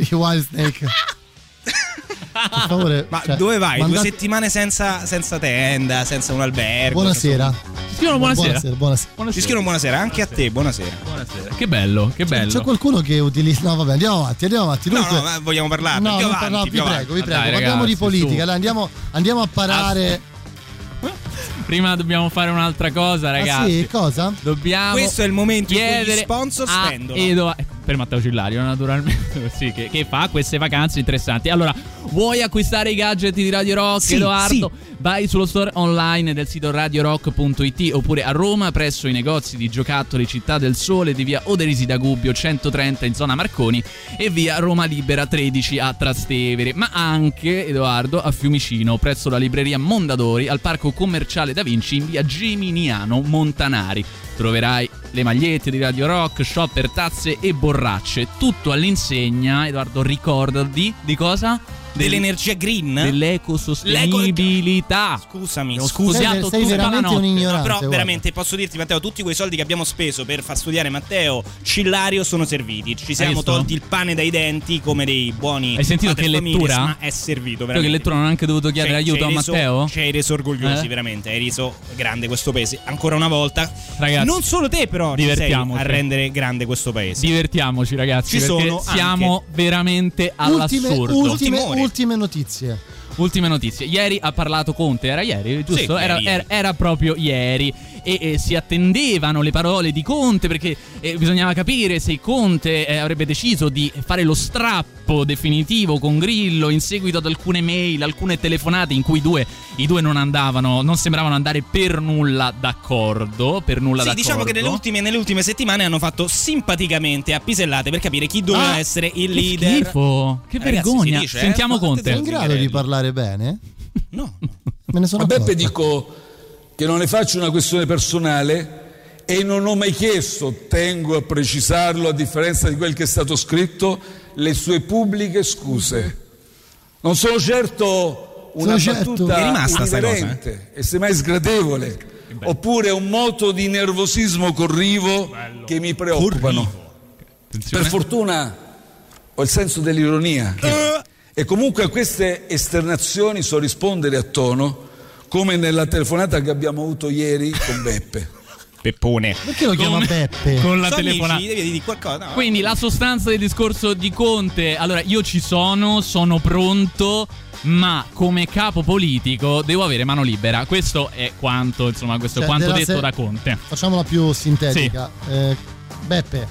Gli Wild Snake. Per favore, <laughs> Ma cioè, dove vai? mandate- Due settimane senza, senza tenda, senza un albergo. Buonasera. Ti scrivono buonasera. Buonasera, buonasera. Ti scrivono buonasera, anche a te, buonasera. Buonasera. Che bello, che bello. C'è qualcuno che utilizza. No, vabbè, andiamo avanti, andiamo avanti. No, Dunque, no, vogliamo parlare. No, avanti, più vi avanti. prego, vi prego. dai, Parliamo di politica, dai, andiamo, andiamo a parare. Prima dobbiamo fare un'altra cosa, ragazzi. Ah, sì, cosa? Dobbiamo Questo è il momento in cui gli chiedere sponsor spendono. Edo- eh, per Matteo Cillario, naturalmente. <laughs> sì, che, che fa queste vacanze interessanti. Allora, vuoi acquistare i gadget di Radio Rock, Sì, Edoardo? Vai sullo store online del sito radiorock.it oppure a Roma presso i negozi di giocattoli Città del Sole di via Oderisi da Gubbio 130 in zona Marconi e via Roma Libera 13 a Trastevere, ma anche Edoardo a Fiumicino presso la libreria Mondadori al parco commerciale Da Vinci in via Geminiano Montanari. Troverai le magliette di Radio Rock, shopper, tazze e borracce, tutto all'insegna, Edoardo, ricordati di cosa? Dell'energia green? Dell'ecosostenibilità. Scusami, Ho scusa. studiato tutta la notte. No, però veramente posso dirti Matteo, tutti quei soldi che abbiamo speso per far studiare Matteo Cillario sono serviti. Ci siamo tolti il pane dai denti come dei buoni Hai sentito che lettura? Ma è servito Io veramente. che lettura non ho anche dovuto chiedere Ci- ci aiuto a hai reso- Matteo? Ci hai reso orgogliosi, Eh? veramente. Hai reso grande questo paese. Ancora una volta. Ragazzi, non solo te, però, divertiamoci. a rendere grande questo paese. Divertiamoci, ragazzi. Ci perché sono siamo veramente Ultime, all'assurdo. ultime, ultime notizie. Ultime notizie. Ieri ha parlato Conte, era ieri, giusto? Sì, era, ieri, era- era proprio ieri. E, e si attendevano le parole di Conte perché eh, bisognava capire se Conte eh, avrebbe deciso di fare lo strappo definitivo con Grillo in seguito ad alcune mail, alcune telefonate in cui i due, i due non andavano, non sembravano andare per nulla d'accordo. Per nulla Sì, d'accordo. diciamo che nelle ultime, nelle ultime settimane hanno fatto simpaticamente a pisellate per capire chi doveva Ah, essere il che leader. schifo, che Ragazzi, vergogna. dice, eh? Sentiamo Ma Conte. Sei in grado di parlare bene? No. Me ne sono A Beppe dico che non ne faccio una questione personale e non ho mai chiesto, tengo a precisarlo a differenza di quel che è stato scritto, le sue pubbliche scuse. Non sono certo una Sono certo. battuta cosa, irriverente e semmai sgradevole, oppure un moto di nervosismo corrivo che mi preoccupano. Per fortuna ho il senso dell'ironia e comunque a queste esternazioni so rispondere a tono come nella telefonata che abbiamo avuto ieri con Beppe. Peppone. Perché lo chiama Beppe? Con la telefonata. no? Quindi la sostanza del discorso di Conte, allora io ci sono, sono pronto, ma come capo politico devo avere mano libera. Questo è quanto, insomma, questo è Cioè, quanto detto se- da Conte. Facciamola più sintetica. Eh, Beppe,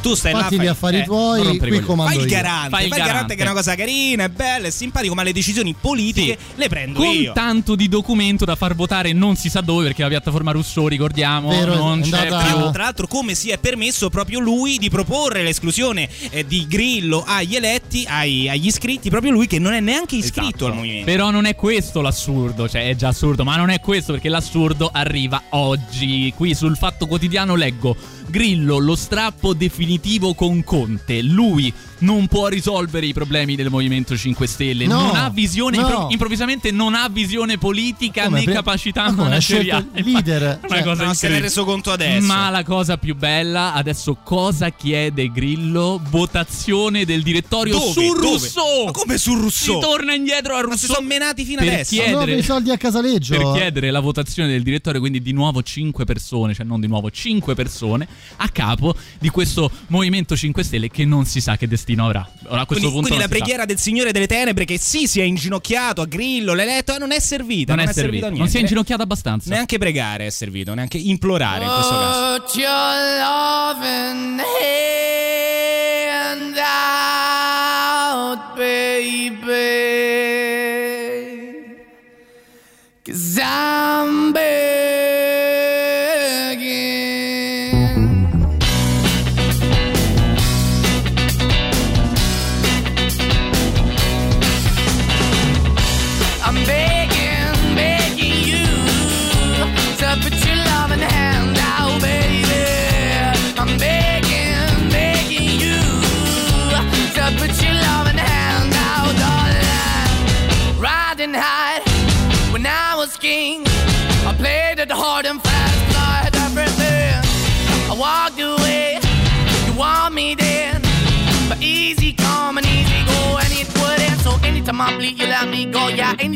Tu stai là, fatti fai- gli affari eh, tuoi, qui comando Fai il garante, Fai il garante garante. che è una cosa carina, è bella, è simpatico, ma le decisioni politiche le prendo Con io. tanto di documento da far votare non si sa dove perché la piattaforma Rousseau, ricordiamo, Vero, non c'è andata- più. Tra l'altro, come si è permesso proprio lui di proporre l'esclusione eh, di Grillo agli eletti, ai- agli iscritti, proprio lui che non è neanche iscritto Esatto. al movimento. Però non è questo l'assurdo, cioè è già assurdo, ma non è questo perché l'assurdo arriva oggi. Qui sul Fatto Quotidiano leggo Grillo, lo strappo definitivo con Conte. Lui non può risolvere i problemi del Movimento 5 Stelle, No, non ha visione, no. impro- improvvisamente non ha visione politica Come? né Pre- capacità manageriale. leader. Una Cioè, cosa no, se ne è reso conto adesso. Ma la cosa più bella, adesso cosa chiede Grillo? Votazione del direttorio Dove? su Dove? Rousseau. Ma come su Rousseau? Si torna indietro a Ma si sono menati fino Per adesso. chiedere- Nuovi soldi a casaleggio. per chiedere la votazione del direttore, quindi di nuovo 5 persone, cioè non di nuovo 5 persone, a capo di questo Movimento 5 Stelle che non si sa che destino avrà. Ora a questo Quindi, punto quindi non la preghiera del Signore delle Tenebre che sì si è inginocchiato a Grillo, l'ha eletto, eh, non è servita. non, è servito, servito a non niente. si è inginocchiato abbastanza. Neanche pregare è servito, neanche implorare in questo caso.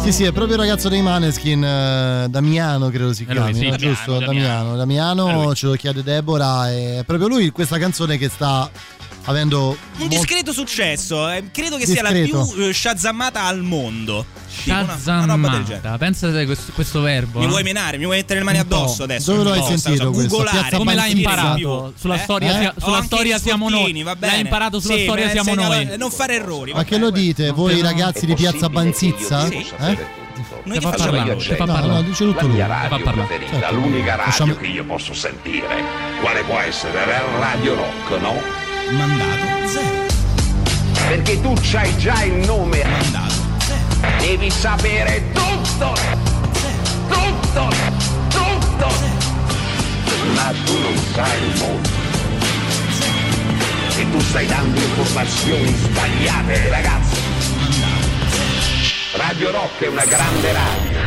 Sì, sì, è proprio il ragazzo dei Maneskin, eh, Damiano credo si chiami, sì. no? Damiano, giusto? Damiano. Damiano, Damiano ce lo chiede Deborah, è proprio lui questa canzone che sta avendo Un discreto successo, eh, credo che sia la Discreto. più eh, shazammata al mondo. Tipo una- una roba del genere. Shazammata. Pensate a questo, questo verbo. Mi no? vuoi menare? Mi vuoi mettere le mani Un po'. addosso adesso? Dove lo hai sentito googolare, Come l'hai imparato? Sulla Eh? storia, Eh? sulla storia siamo noi. va bene. L'hai imparato sulla Sì, storia siamo noi. Non fare errori. Ma che lo dite voi ragazzi di Piazza Banzizza? Sì. Eh? Noi Che fa facciamo? parlare? Che fa No, parlare? no, dice tutto La lui. mia radio preferita, Certo. l'unica radio Lasciamo- che io posso sentire. Quale può essere? La Radio Rock, no? Mandato zero. Perché tu c'hai già il nome. Mandato zero. Devi sapere tutto! Tutto! Tutto! Ma tu non sai il mondo. E tu stai dando informazioni sbagliate, ragazzi. Radio Rock è una grande radio.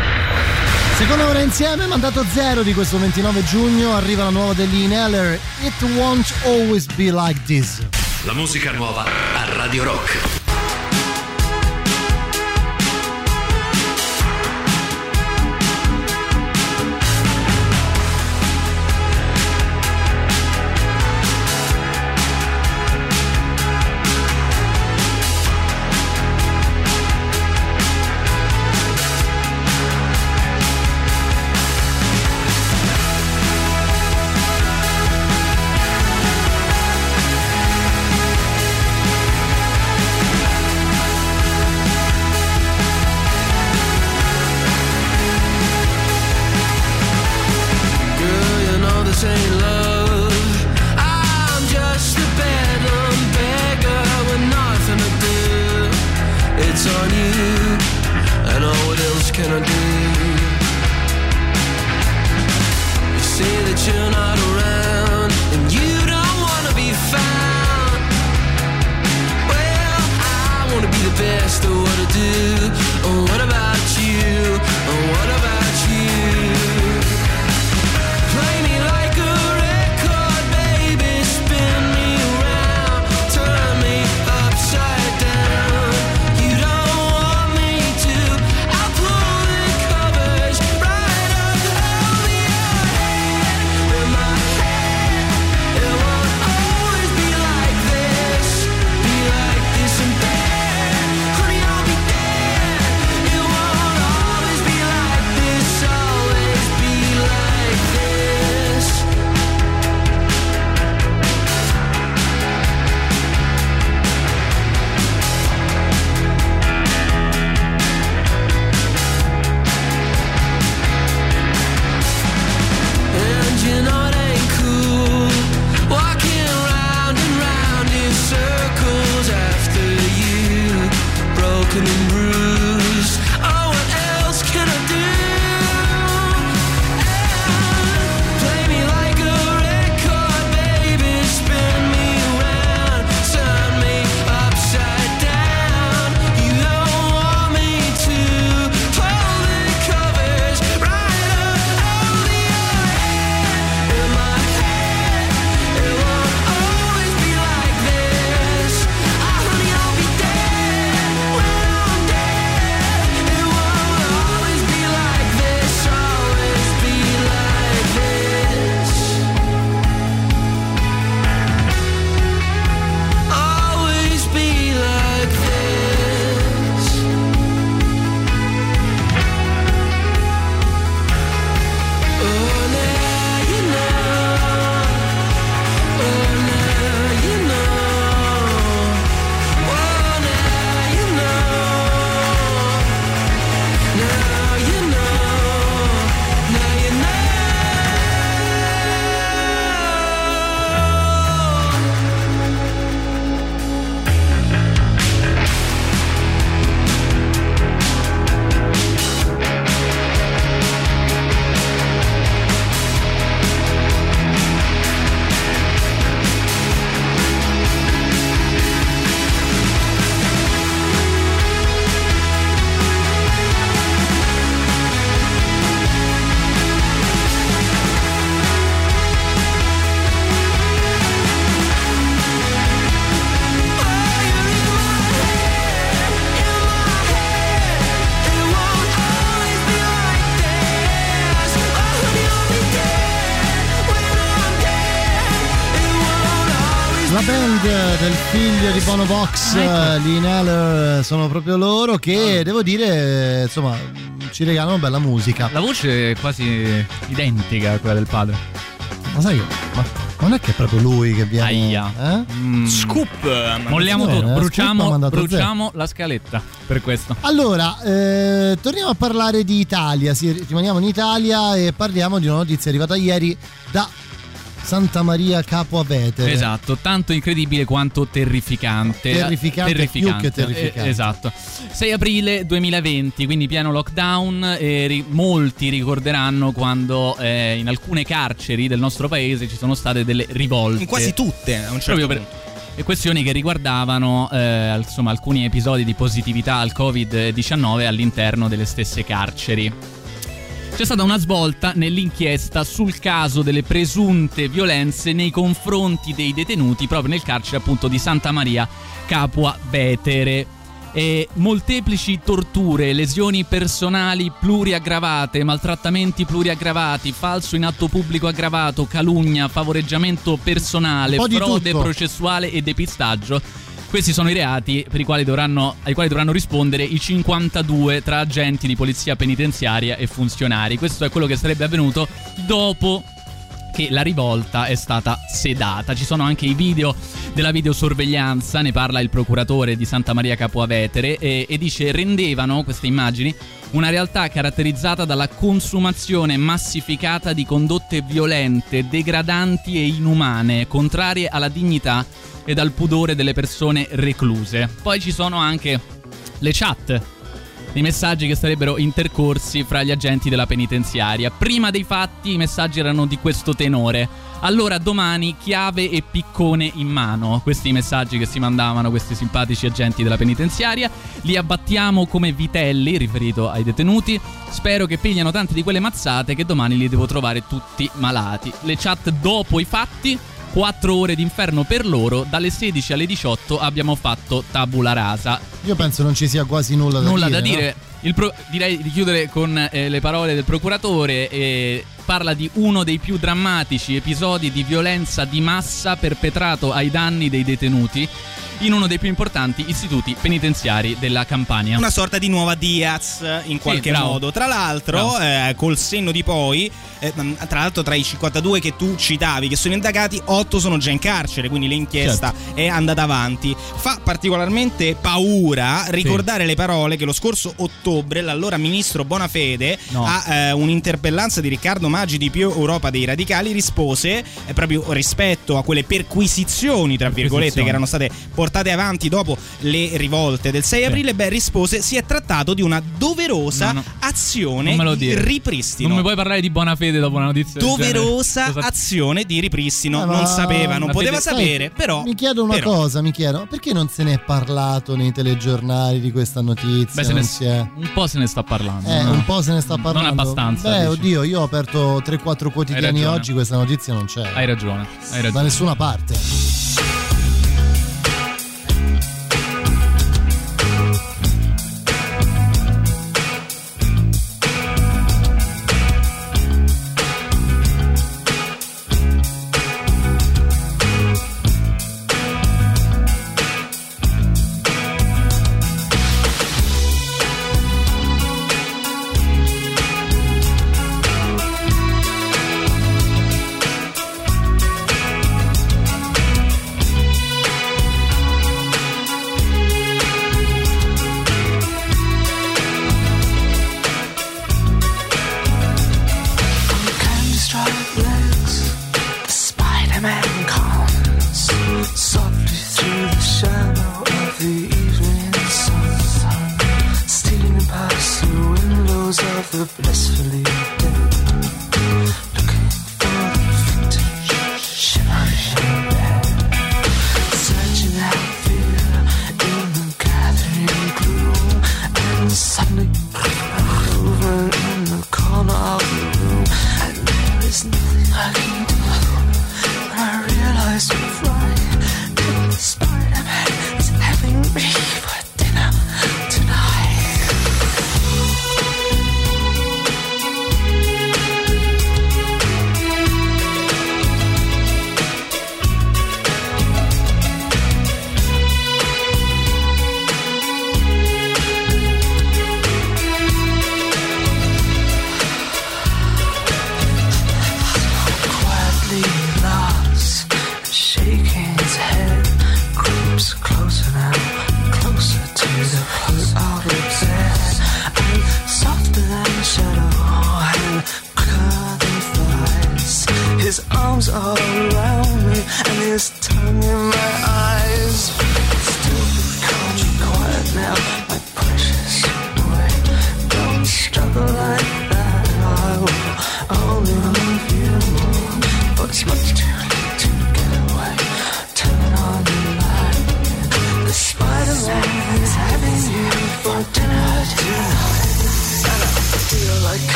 Seconda ora insieme, mandato zero di questo 29 giugno, arriva la nuova degli Ineller, It Won't Always Be Like This. La musica nuova a Radio Rock. Vox, Ah, ecco. Lee Neller, sono proprio loro che devo dire, insomma, ci regalano bella musica. La voce è quasi identica a quella del padre. Ma sai che ma non è che è proprio lui che viene Aia. eh? Scoop! Molliamo tutto, eh, bruciamo, bruciamo la scaletta per questo. Allora, eh, torniamo a parlare di Italia, sì, rimaniamo in Italia e parliamo di una notizia arrivata ieri da Santa Maria Capo a Vetere. Esatto, tanto incredibile quanto terrificante. Terrificante, più che terrificante. Eh, esatto. 6 aprile 2020, quindi pieno lockdown. E ri- molti ricorderanno quando eh, in alcune carceri del nostro paese ci sono state delle rivolte. In quasi tutte, a un certo Proprio per- punto. e questioni che riguardavano eh, insomma, alcuni episodi di positività al Covid-19 all'interno delle stesse carceri. C'è stata una svolta nell'inchiesta sul caso delle presunte violenze nei confronti dei detenuti proprio nel carcere appunto di Santa Maria Capua Vetere. E molteplici torture, lesioni personali pluriaggravate, maltrattamenti pluriaggravati, falso in atto pubblico aggravato, calunnia, favoreggiamento personale, frode tutto. processuale e depistaggio. Questi sono i reati per i quali dovranno, ai quali dovranno rispondere i 52 tra agenti di polizia penitenziaria e funzionari. Questo è quello che sarebbe avvenuto dopo che la rivolta è stata sedata. Ci sono anche i video della videosorveglianza, ne parla il procuratore di Santa Maria Capua Vetere e, e dice rendevano queste immagini una realtà caratterizzata dalla consumazione massificata di condotte violente, degradanti e inumane, contrarie alla dignità ed al pudore delle persone recluse. Poi ci sono anche le chat i messaggi che sarebbero intercorsi fra gli agenti della penitenziaria. Prima dei fatti i messaggi erano di questo tenore. Allora domani chiave e piccone in mano. Questi messaggi che si mandavano questi simpatici agenti della penitenziaria. Li abbattiamo come vitelli, riferito ai detenuti. Spero che pigliano tante di quelle mazzate che domani li devo trovare tutti malati. Le chat dopo i fatti 4 ore d'inferno per loro, dalle 16 alle 18 abbiamo fatto tabula rasa. Io penso non ci sia quasi nulla da Nulla dire. da no? dire. Il pro- direi di chiudere con eh, le parole del procuratore. eh, parla di uno dei più drammatici episodi di violenza di massa perpetrato ai danni dei detenuti in uno dei più importanti istituti penitenziari della Campania. Una sorta di nuova Diaz in qualche bravo. modo. Tra l'altro, eh, col senno di poi, eh, tra l'altro tra i 52 che tu citavi che sono indagati, 8 sono già in carcere, quindi l'inchiesta Certo. è andata avanti. Fa particolarmente paura ricordare le parole che lo scorso ottobre l'allora ministro Bonafede No. a eh, un'interpellanza di Riccardo Maggi di Più Europa dei Radicali rispose eh, proprio rispetto a quelle perquisizioni, tra virgolette, che erano state portate portate avanti dopo le rivolte del 6 aprile, beh, rispose si è trattato di una doverosa No, no. azione Non me lo di dire. ripristino. Non mi puoi parlare di buona fede dopo una notizia del doverosa. Cosa- azione di ripristino. Eh, ma- non sapeva, non poteva fede- sapere, però. Mi chiedo una però- cosa, mi chiedo, perché non se ne è parlato nei telegiornali di questa notizia? Beh, se ne si è... un po' se ne sta parlando. Eh, no? un po' se ne sta parlando. Non abbastanza. Beh, dici. oddio, io ho aperto 3-4 quotidiani oggi, questa notizia non c'è. Hai ragione, hai Da ragione. nessuna parte.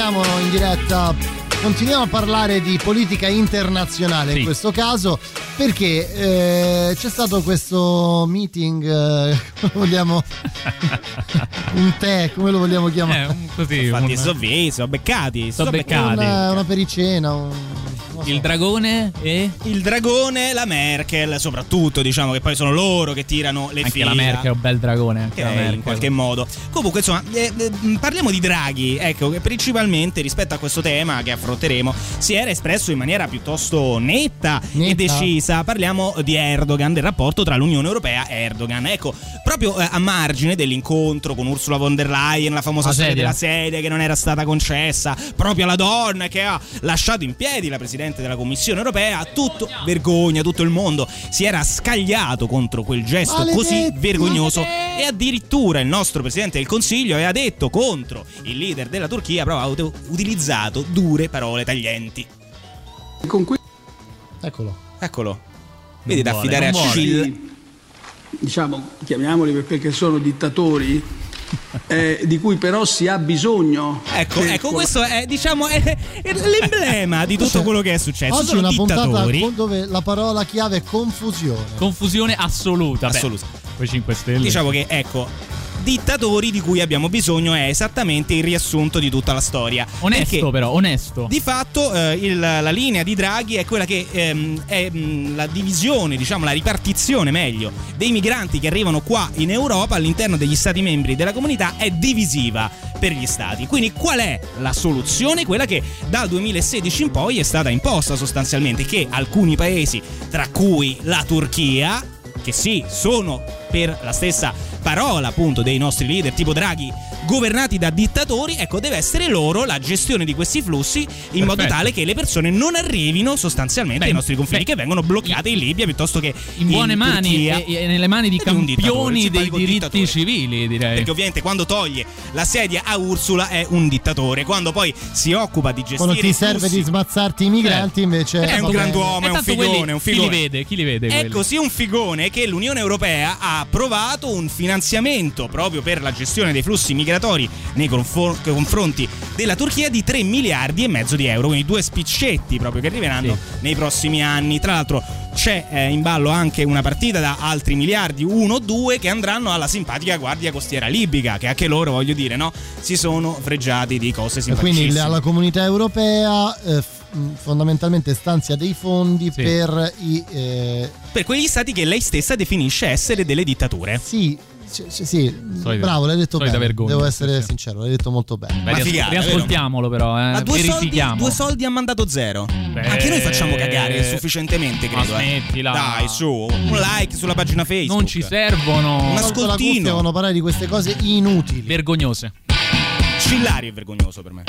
Torniamo in diretta. Continuiamo a parlare di politica internazionale in questo caso perché eh, c'è stato questo meeting, eh, <laughs> come vogliamo, <laughs> un tè, come lo vogliamo chiamare? Eh, così, Infatti, un- sono beccati. Sono beccati. Una, una pericena, un. Il dragone e Il dragone, la Merkel, soprattutto, diciamo che poi sono loro che tirano le anche fila. la Merkel è un bel dragone. Anche è Merkel. in qualche modo. Comunque, insomma, eh, eh, parliamo di Draghi. Ecco, che principalmente rispetto a questo tema che affronteremo, si era espresso in maniera piuttosto netta, e Netta. decisa. Parliamo di Erdogan, del rapporto tra l'Unione Europea e Erdogan. Ecco, proprio eh, a margine dell'incontro con Ursula von der Leyen, la famosa La storia sedia. della sedia che non era stata concessa, proprio alla donna che ha lasciato in piedi la presidenza presidente della Commissione europea, tutto vergogna, tutto il mondo si era scagliato contro quel gesto Maledetti! così vergognoso e addirittura il nostro presidente del Consiglio aveva detto contro il leader della Turchia, però ha ut- utilizzato dure parole taglienti. Eccolo. Eccolo. Vedi da vuole, affidare a. Schill. diciamo, chiamiamoli per- perché sono dittatori, eh, di cui però si ha bisogno. Ecco, ecco, questo è, diciamo, è, è l'emblema di tutto quello che è successo. Oggi Sono una puntata dittatori. con- dove la parola chiave è confusione. Confusione assoluta. Beh, Assoluta. Poi 5 Stelle. Diciamo che, ecco, dittatori di cui abbiamo bisogno è esattamente il riassunto di tutta la storia. Onesto, Perché però, onesto. Di fatto eh, il- la linea di Draghi è quella che ehm, è mh, la divisione, diciamo la ripartizione meglio, dei migranti che arrivano qua in Europa all'interno degli Stati membri della comunità è divisiva per gli Stati. Quindi qual è la soluzione? Quella che dal 2016 in poi è stata imposta sostanzialmente, che alcuni paesi, tra cui la Turchia, che sì, sono per la stessa parola appunto dei nostri leader tipo Draghi governati da dittatori, ecco deve essere loro la gestione di questi flussi in modo Perfetto. tale che le persone non arrivino sostanzialmente Beh, ai nostri confini beh, che vengono bloccate in Libia piuttosto che In buone mani Turchia. e, e nelle mani di campioni dei diritti dittatore. civili, direi. Perché ovviamente quando toglie la sedia a Ursula è un dittatore, quando poi si occupa di gestire Quando ti serve flussi- di smazzarti i migranti, invece. è un grand'uomo, è un figone, quelli- è un chi li figone. vede? Chi li vede È quelli? così un figone che l'Unione Europea ha approvato un finanziamento proprio per la gestione dei flussi migratori nei confronti della Turchia di 3 miliardi e mezzo di euro, quindi due spiccetti proprio che arriveranno nei prossimi anni. Tra l'altro c'è eh, in ballo anche una partita da altri miliardi, uno o due, che andranno alla simpatica Guardia Costiera Libica, che anche loro, voglio dire, no, si sono fregiati di cose E simpaticissime. quindi la comunità europea eh, fondamentalmente stanzia dei fondi per i. eh, Per quegli stati che lei stessa definisce essere delle dittature. Sì, sì, sì, sì. Solita- bravo, l'hai detto bene. vergogna, Devo essere sì. sincero, l'hai detto molto bene. Beh, rias- figata, riascoltiamolo però, eh. Ma due soldi, due soldi a mandato zero. Anche noi facciamo cagare sufficientemente, Ma credo. eh. smettila. Dai, su, un like sulla pagina Facebook. Non ci servono. Un ascoltino. devono parlare di queste cose inutili. Vergognose. Scillari è vergognoso per me.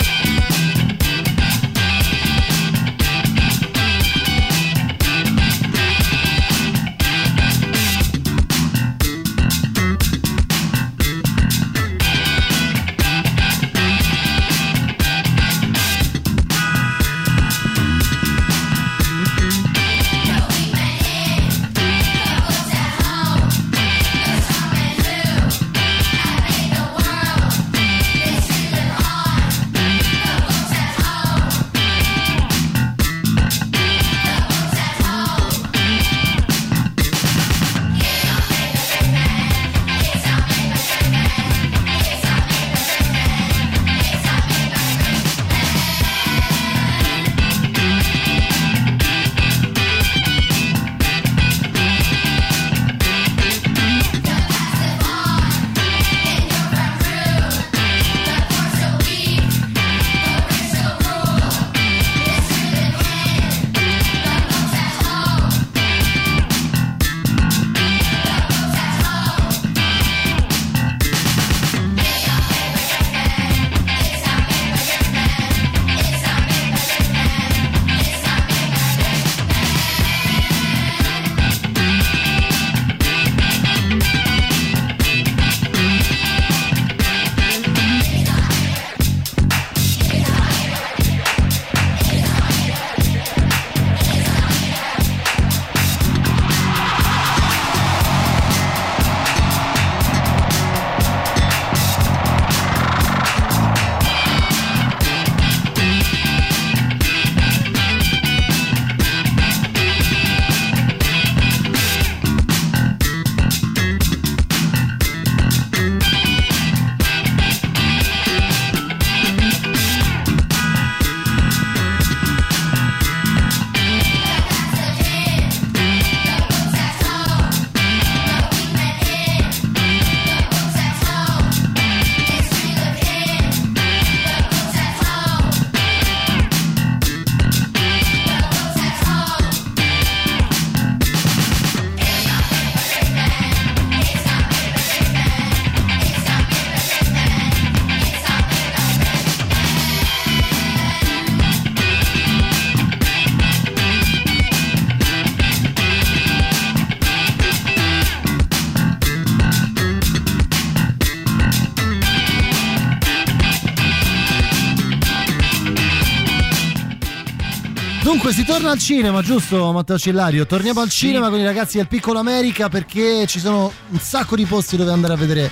Torna al cinema, giusto Matteo Cillario? Torniamo al cinema con i ragazzi del Piccolo America perché ci sono un sacco di posti dove andare a vedere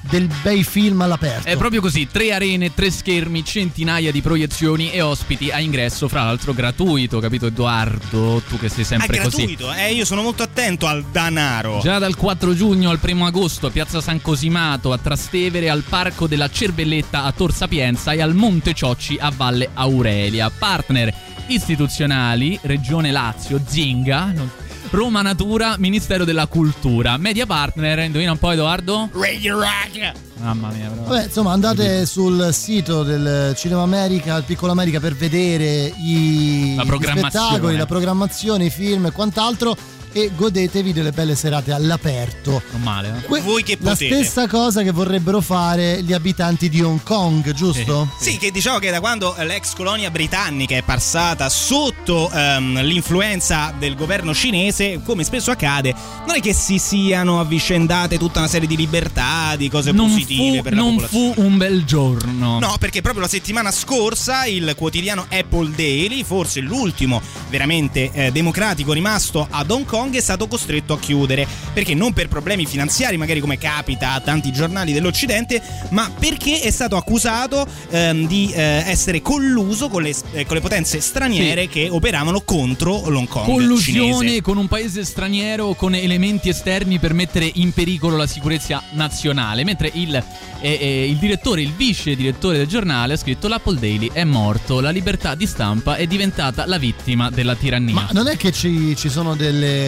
del bei film all'aperto. È proprio così, tre arene, tre schermi, centinaia di proiezioni e ospiti a ingresso, fra l'altro gratuito, capito Edoardo? Tu che sei È sempre così. gratuito, eh, io sono molto attento al danaro. Già dal 4 giugno al 1 agosto a Piazza San Cosimato, a Trastevere, al Parco della Cervelletta a Tor Sapienza e al Monte Ciocci a Valle Aurelia. Partner istituzionali, Regione Lazio, Zinga, non- Roma Natura, Ministero della Cultura. Media partner, indovina un po' Edoardo? Radio Rock. Mamma mia, però. Vabbè, insomma, andate sul sito del Cinema America, il Piccolo America, per vedere i, La gli spettacoli, la programmazione, i film e quant'altro. E godetevi delle belle serate all'aperto. Non male, eh? Que- Voi che La potete. stessa cosa che vorrebbero fare gli abitanti di Hong Kong, giusto? Sì, che diciamo che da quando l'ex colonia britannica è passata sotto ehm, l'influenza del governo cinese, come spesso accade, non è che si siano avvicendate tutta una serie di libertà, di cose Non positive fu, per la non popolazione. fu un bel giorno. No, perché proprio la settimana scorsa il quotidiano Apple Daily, forse l'ultimo veramente eh, democratico rimasto ad Hong Kong, è stato costretto a chiudere. Perché non per problemi finanziari, magari come capita a tanti giornali dell'Occidente, ma perché è stato accusato ehm, di eh, essere colluso con le, eh, con le potenze straniere che operavano contro l'Hong Kong Collusione cinese. con un paese straniero con elementi esterni per mettere in pericolo la sicurezza nazionale. Mentre il, eh, eh, il direttore, il vice direttore del giornale ha scritto: L'Apple Daily è morto, la libertà di stampa è diventata la vittima della tirannia. Ma non è che ci, ci sono delle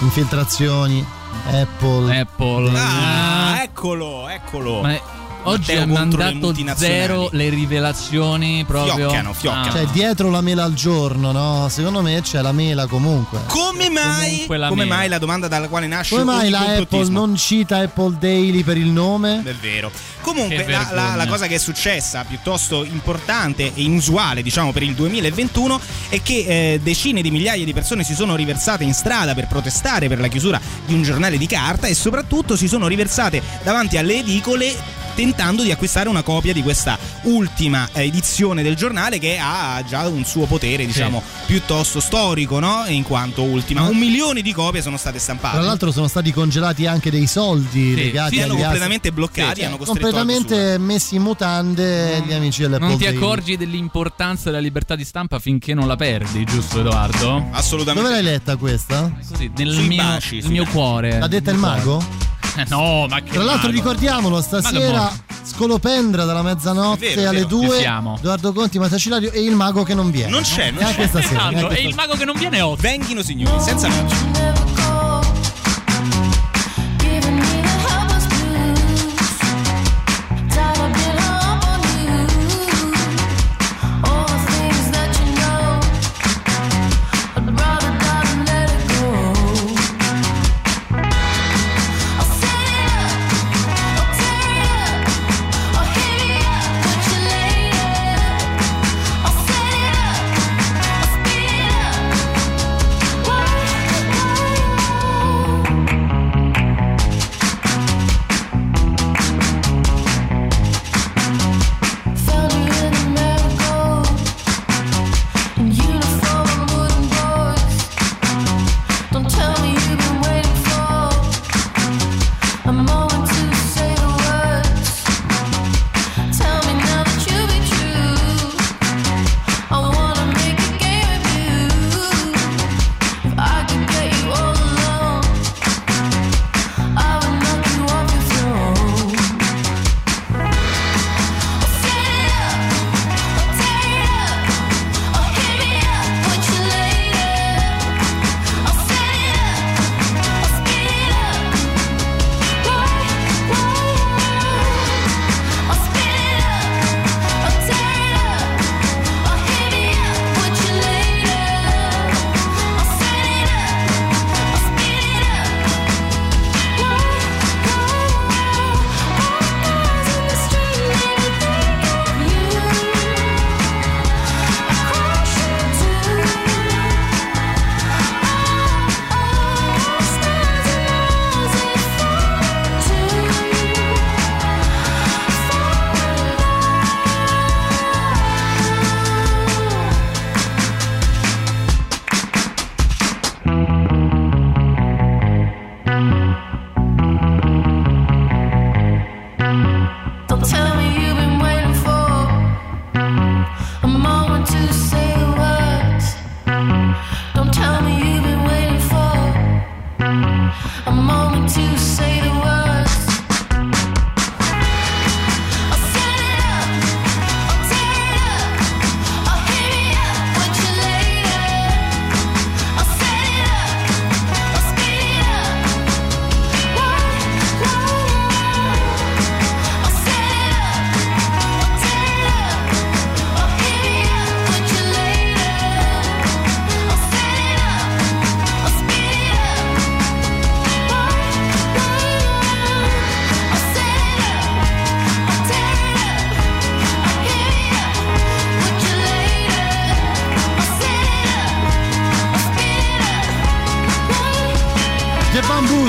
infiltrazioni Apple. Apple. Ah, eccolo, eccolo. Ma è- oggi le mandato multinazionali. zero le rivelazioni proprio. Fioccano, fioccano. Ah. Cioè, dietro la mela al giorno, no? Secondo me c'è la mela comunque. Come mai? Comunque la Come mela. mai la domanda dalla quale nasce Come mai la Apple non cita Apple Daily per il nome? È vero. Comunque, la, la- la cosa che è successa, piuttosto importante e inusuale, diciamo, per il 2021, è che eh, decine di migliaia di persone si sono riversate in strada per protestare per la chiusura di un giornale di carta e soprattutto si sono riversate davanti alle edicole tentando di acquistare una copia di questa ultima eh, edizione del giornale che ha già un suo potere, diciamo, piuttosto storico, no? In quanto ultima. Un milione di copie sono state stampate. Tra l'altro sono stati congelati anche dei soldi Sì, legati sì, hanno completamente bloccati, Sì, hanno completamente messi in mutande gli amici dell'Apple Non ti accorgi dell'importanza della libertà di stampa finché non la perdi, giusto Edoardo? Assolutamente. Dove l'hai letta questa? Così, nel Sui mio, baci, mio cuore. L'ha detta il mago? Eh, <laughs> No, ma che Tra l'altro mago. ricordiamolo, stasera Scolopendra dalla mezzanotte vero, alle vero. 2 Ci siamo. Edoardo Conti, Matteo Cilario e il mago che non viene. Non c'è, non Neanche c'è. stasera. Esatto, neanche e il mago che non viene è ottimo. Venghino signori, senza margine.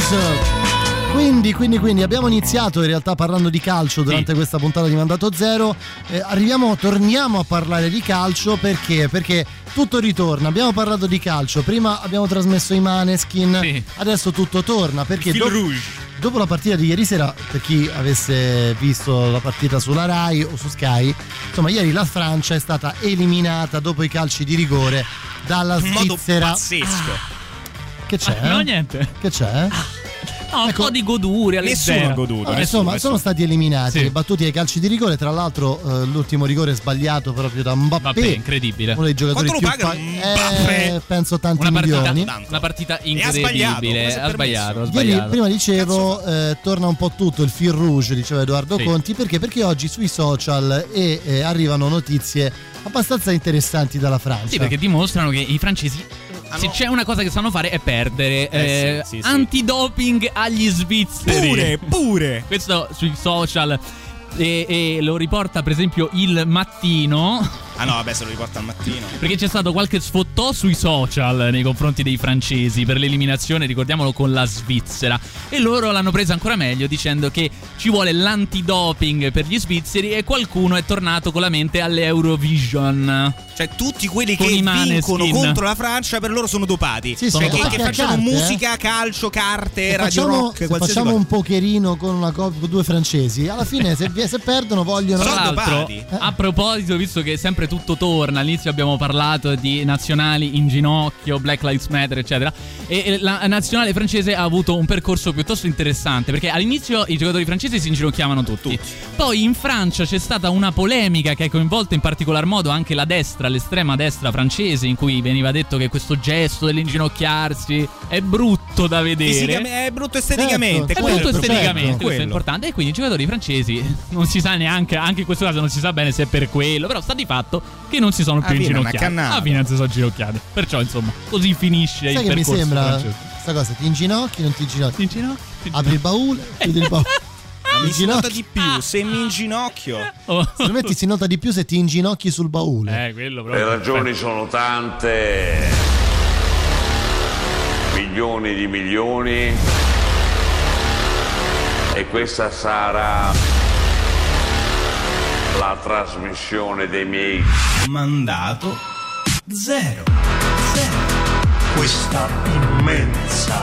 Bamboos. Quindi, quindi, quindi abbiamo iniziato in realtà parlando di calcio durante questa puntata di Mandato Zero. Eh, arriviamo, torniamo a parlare di calcio perché? Perché tutto ritorna. Abbiamo parlato di calcio. Prima abbiamo trasmesso i Maneskin. Adesso tutto torna perché Fil do- rouge. dopo la partita di ieri sera, per chi avesse visto la partita sulla Rai o su Sky, insomma, ieri la Francia è stata eliminata dopo i calci di rigore dalla In modo Svizzera. pazzesco. Che c'è? No, niente. Che c'è? No, un po' di goduria. Nessuno goduto. Eh, nessuno, insomma, nessuno. sono stati eliminati, Sì. battuti ai calci di rigore. Tra l'altro, eh, l'ultimo rigore sbagliato proprio da Mbappé. Vabbè, incredibile. Uno dei giocatori Quanto lo più pagano pa- Mbappé? eh, penso tanti Una partita, milioni. una partita E ha sbagliato, incredibile. Ha sbagliato, ha Ieri, sbagliato. prima dicevo, eh, torna un po' tutto il fil rouge, diceva Edoardo Sì. Conti, perché? Perché oggi sui social eh, eh, arrivano notizie abbastanza interessanti dalla Francia. Sì, perché dimostrano che i francesi. Se c'è una cosa che sanno fare è perdere. Ah, Eh, Eh, sì, sì, sì. Antidoping agli svizzeri. Pure, pure. <laughs> Questo sui social. E, e lo riporta per esempio il mattino. Ah no, vabbè, se lo riporta al mattino. Perché c'è stato qualche sfottò sui social nei confronti dei francesi per l'eliminazione, ricordiamolo, con la Svizzera. E loro l'hanno presa ancora meglio dicendo che ci vuole l'antidoping per gli svizzeri e qualcuno è tornato con la mente all'Eurovision. Cioè, tutti quelli Con che vincono contro la Francia, per loro sono dopati. Sì, cioè, sono che, dopati che a facciano carte, eh. musica, calcio, carte, Se radio facciamo, rock, se qualsiasi facciamo cosa. un pocherino con una coppia, due francesi, alla fine se, se perdono vogliono... Sono dopati. a proposito, visto che sempre tutto torna, all'inizio abbiamo parlato di nazionali in ginocchio, Black Lives Matter, eccetera. E la nazionale francese ha avuto un percorso piuttosto interessante perché all'inizio i giocatori francesi si inginocchiavano tutti. Poi in Francia c'è stata una polemica che ha coinvolto in particolar modo anche la destra, l'estrema destra francese, in cui veniva detto che questo gesto dell'inginocchiarsi è brutto da vedere. È brutto esteticamente. È quello brutto esteticamente, questo è Quello. importante. E quindi i giocatori francesi non si sa neanche, anche in questo caso non si sa bene se è per quello, però sta di fatto che non si sono più una inginocchiati. fine non si sono inginocchiati. Perciò, insomma, così finisce il Sai che mi sembra francese. questa cosa? Ti inginocchi, non ti inginocchi? Ti inginocchi? Ti Apri il baule, chiudi il baule. <laughs> Mi si nota di più se mi inginocchio. <laughs> Secondo me ti si nota di più se ti inginocchi sul baule. Eh, quello Le ragioni sono tante, milioni di milioni, e questa sarà la trasmissione dei miei Mandato zero. Questa immensa,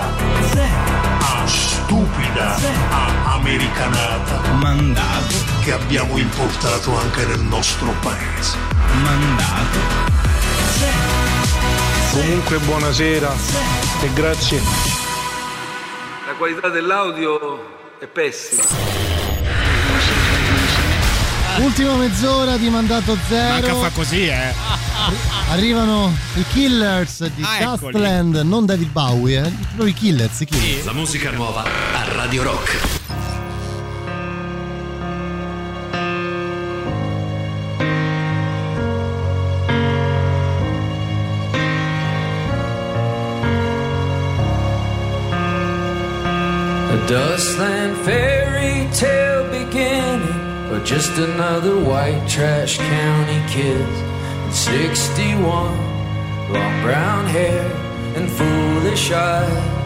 ah, stupida, ah, americanata Mandato, che abbiamo importato anche nel nostro paese. mandato Comunque buonasera e grazie. La qualità dell'audio è pessima. <laughs> Ultima mezz'ora di mandato Manca zero. fa così, eh. Arrivano i Killers di Ah, eccoli. Dustland, non David Bowie, eh. proprio i Killers, i Killers. La musica nuova a Radio Rock. A dustland fairy tale or just another white trash county kid. 61, long brown hair and foolish eyes.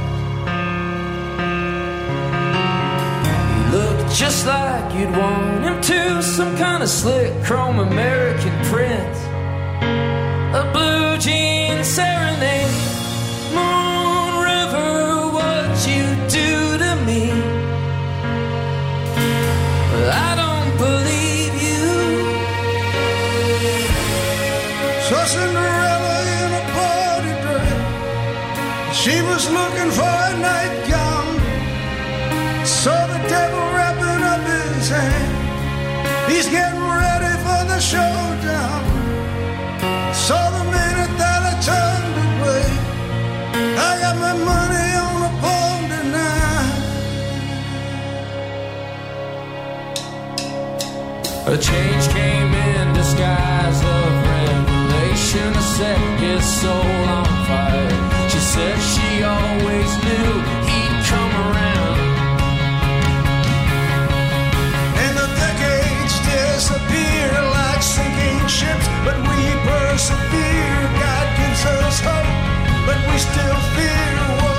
He looked just like you'd want him to, some kind of slick chrome American prince. A blue jean serenade. Moon Cinderella in a party dress. She was looking for a nightgown. Saw the devil wrapping up his hand. He's getting ready for the showdown. Saw the minute that I turned away. I got my money on a pawn tonight. A change came in disguise revelation. A set his soul on fire. She said she always knew he'd come around. And the decades disappear like sinking ships, but we persevere. God gives us hope, but we still fear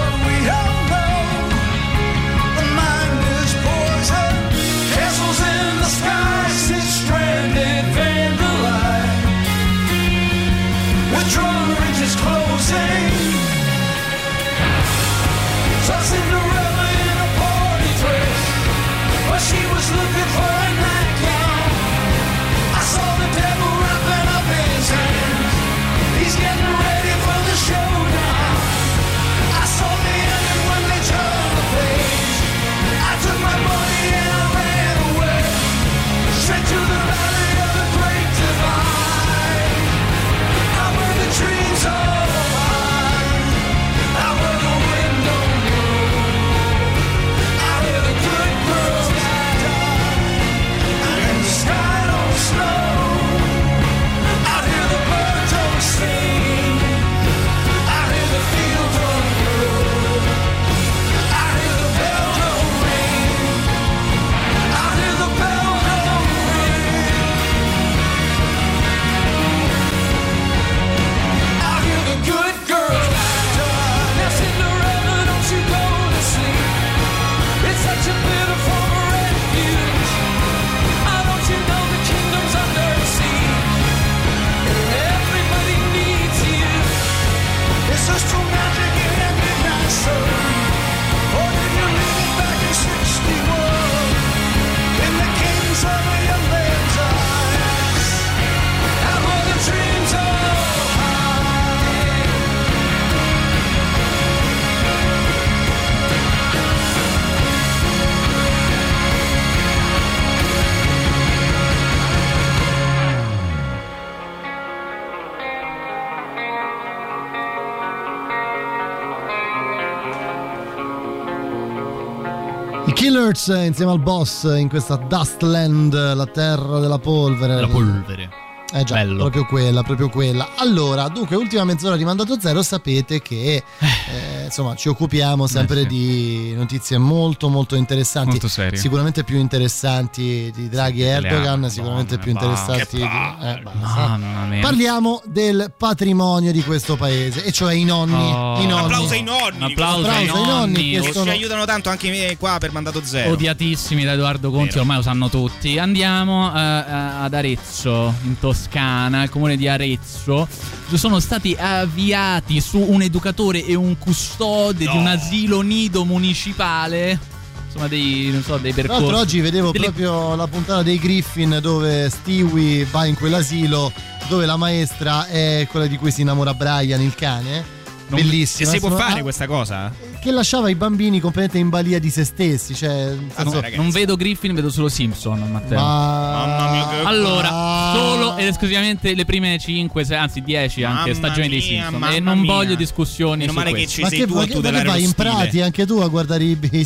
Killers eh, insieme al boss eh, in questa Dustland, la terra della polvere. La polvere. Eh già, Bello. proprio quella, proprio quella. Allora, dunque, ultima mezz'ora di mandato zero, sapete che eh, insomma ci occupiamo sempre Eh, sì. di notizie molto molto interessanti. Molto serie. Sicuramente più interessanti di Draghi e Erdogan, altre, sicuramente più Madonna, interessanti di... eh. Mamma. Parliamo del patrimonio di questo paese, e cioè i nonni. Oh. I nonni. Applauso ai nonni. Un applauso ai nonni nonni. che Che sono- ci aiutano tanto anche me qua per mandato zero. Odiatissimi da Edoardo Conti, Vero. ormai lo sanno tutti. Andiamo eh, ad Arezzo, in Toscana, il comune di Arezzo. Sono stati avviati su un educatore e un custode di un asilo nido municipale. Insomma, dei, non so, dei Tra percorsi. l'altro oggi vedevo delle- proprio la puntata dei Griffin dove Stewie va in quell'asilo dove la maestra è quella di cui si innamora Brian, il cane. Non- Bellissima. E si può fare ah, questa cosa? Che lasciava i bambini completamente in balia di se stessi. Cioè, Ah, senso- non vedo Griffin, vedo solo Simpson, Matteo. Ma... Mamma mia, che Allora, Ah. solo ed esclusivamente le prime 5, anzi 10 anche Mamma stagioni dei mia, Simpson. mamma E non mia. voglio discussioni Meno su male che questo. ci Ma sei che, tu ma a che- ma che vai in prati anche tu a guardare i, i-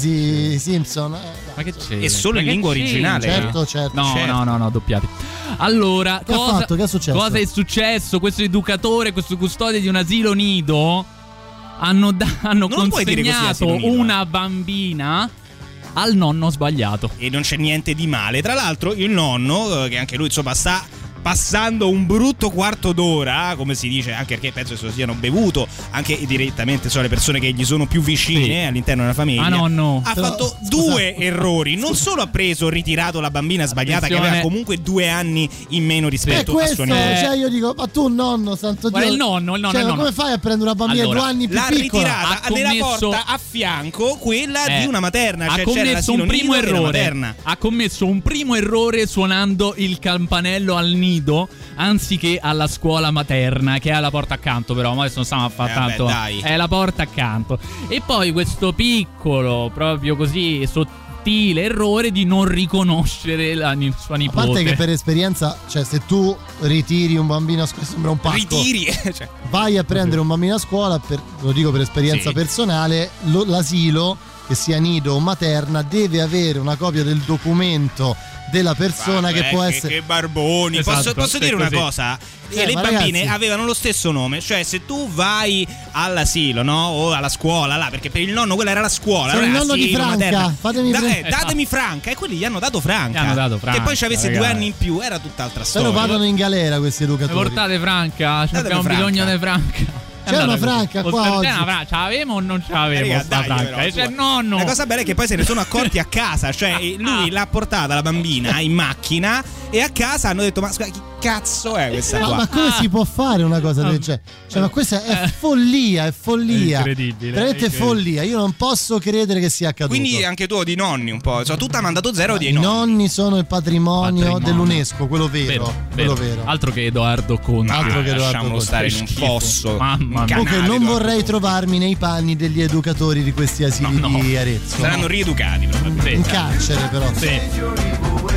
i Simpson? Eh, Ma che c'è? E solo Ma in che lingua c'è? originale? Certo, certo. No, Certo. no, no, no, doppiati. Allora, Che cosa, fatto? Che è successo? cosa è successo? Questo educatore, questo custode di un asilo nido hanno, da- hanno consegnato una bambina al nonno sbagliato. E non c'è niente di male. Tra l'altro, il nonno, eh, che anche lui insomma sta passando un brutto quarto d'ora, come si dice, anche perché penso che se lo siano bevuto anche direttamente so, le persone che gli sono più vicine all'interno della famiglia. Ah, nonno. Ha Però, fatto scusa, due errori. Non solo ha preso, ritirato la bambina sbagliata, che Attenzione. aveva comunque due anni in meno rispetto a questo, suo nipote. cioè io dico, ma tu nonno, santo Guarda, Dio. il nonno, il nonno, Cioè, il ma nonno. come fai a prendere una bambina Allora, due anni più L'ha piccola? ritirata Ha nella commesso- porta a fianco quella Eh, di una materna. ha Cioè c'era commesso un primo errore. materna. Ha commesso un primo errore suonando il campanello al nido anziché alla scuola materna, che è alla porta accanto, però. Ma adesso non stiamo a fare Eh, vabbè, tanto. dai. È la porta accanto. E poi questo piccolo, proprio così, so- sottile errore di non riconoscere la sua A nipote. parte che per esperienza, cioè se tu ritiri un bambino a scuola, sembra un pacco. Ritiri, <laughs> cioè, Vai a prendere un bambino a scuola, per- lo dico per esperienza Sì. personale, lo- l'asilo, che sia nido o materna, deve avere una copia del documento della persona Vabbè, che può che, essere... che barboni. Esatto, posso posso dire una così. cosa? Eh, le bambine ragazzi- avevano lo stesso nome, cioè se tu vai all'asilo, no? O alla scuola, là, perché per il nonno quella era la scuola. Sono il nonno di Franca, materna. fatemi Da- eh, datemi Franca, e quelli gli hanno dato Franca. Gli hanno dato Che Franca, poi ci avesse due anni in più, era tutt'altra Però storia. vadano in galera questi educatori. portate Franca, abbiamo Franca. bisogno di Franca. C'è una Franca qua C'è oggi. una Franca, ce l'avevo o non ce l'avevo Raga, sta dai, Franca? però, E c'è su. il nonno. La cosa bella è che poi se ne sono accorti a casa, cioè <laughs> eh, lui l'ha portata la bambina in macchina e a casa hanno detto "Ma scusa, chi cazzo è questa Ma, qua?" ma come si può fare una cosa del genere? Cioè, ma questa è follia, è follia. È incredibile, Veramente è incredibile. follia. Io non posso credere che sia accaduto. Quindi anche tu di nonni un po', cioè tutto ha mandato zero di I nonni. nonni sono il patrimonio, Patrimonio. dell'UNESco, quello vero. Vero, quello vero. Altro che Edoardo Conti. Altro che Edoardo lasciamolo Conti. stare in un schifo. fosso. Mamma un mia. Comunque non vorrei trovarmi nei panni degli educatori di questi asili No, no. di Arezzo. Saranno rieducati probabilmente. In carcere però. Sì.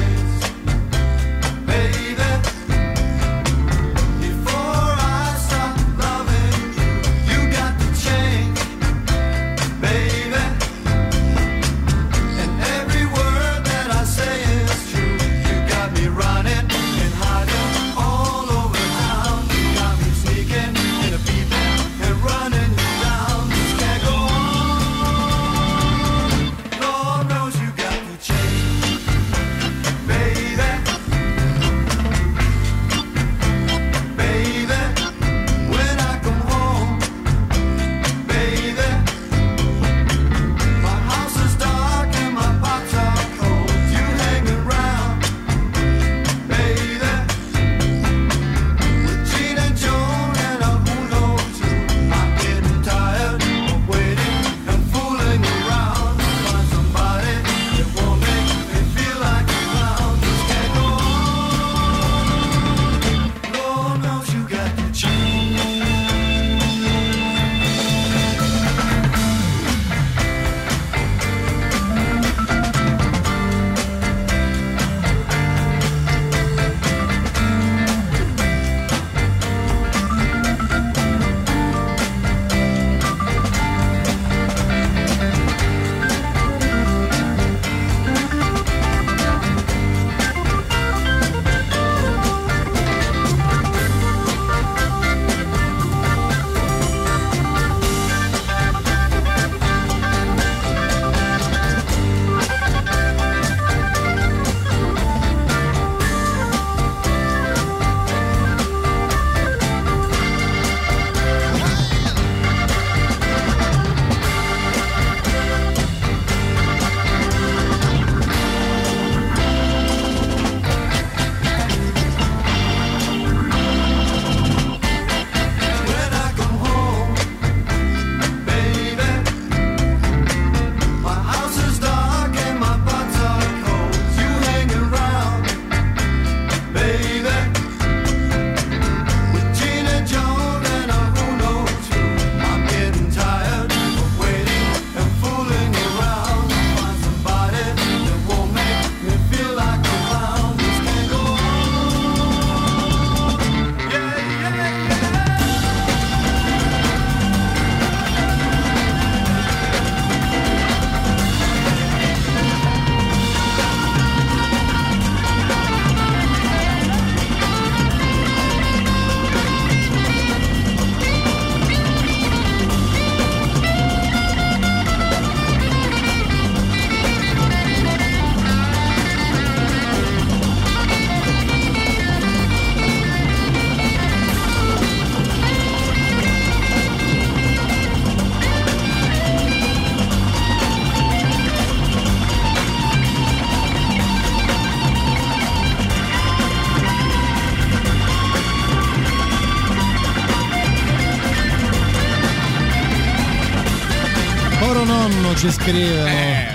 Ci scrivono. Eh,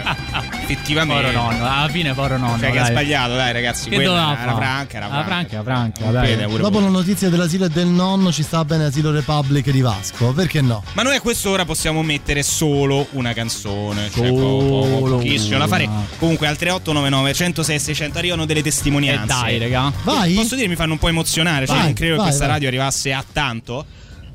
effettivamente. Poro nonno, alla fine poro nonno. Cioè, che ha sbagliato, dai, ragazzi. Che quella doveva era franca, era La franca. franca, franca, Non dai. pure Dopo la notizia dell'asilo e del nonno ci sta bene Asilo Republic di Vasco, perché no? Ma noi a quest'ora possiamo mettere solo una canzone, cioè po- po- pochissimo da fare. Comunque al 3899 106 600 arrivano delle testimonianze. Eh, dai, raga. Vai. Posso dire mi fanno un po' emozionare, cioè Vai, non credo che vai, questa vai. radio arrivasse a tanto.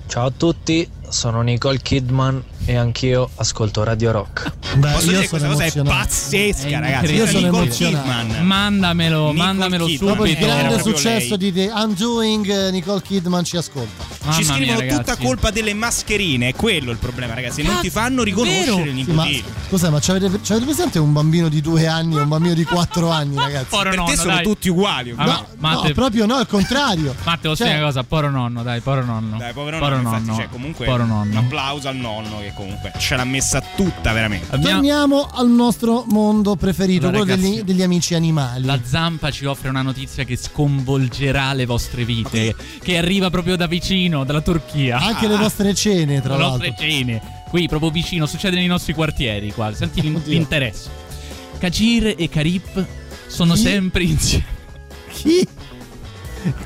Ciao a tutti, sono Nicole Kidman e anch'io ascolto Radio Rock. Beh, Posso io dire questa cosa è pazzesca, È ragazzi. Io sono Nicole emozionato. Kidman. Mandamelo, Nicole mandamelo Kidman. Dopo il subito. Grande successo lei. di The Undoing, eh, Nicole Kidman ci ascolta. Mamma Ci mia, scrivono ragazzi. tutta colpa delle mascherine, è quello il problema, ragazzi. Non ti fanno riconoscere il Sì, ma scusa, ma c'avete, c'avete presente un bambino di due anni e un bambino di quattro anni, ragazzi? Poro per nonno, te sono dai. tutti uguali. Ah, No, Matte- no, proprio no, al contrario. Matteo, Cioè- una cosa? Poro nonno, dai, poro nonno. Dai, povero poro nonno, nonno. infatti, cioè, comunque Poro un nonno. applauso al nonno che comunque ce l'ha messa tutta veramente. Abbiamo- Torniamo al nostro mondo preferito, Allora, quello ragazzi, degli, degli amici animali. La Zampa ci offre una notizia che sconvolgerà le vostre vite, che arriva proprio da vicino, dalla Turchia. Anche le vostre cene, tra le l'altro. nostre cene. Qui, proprio vicino, succede nei nostri quartieri qua. Senti Oddio. l'interesse. Kajir e Karip sono Chi? sempre insieme. Chi?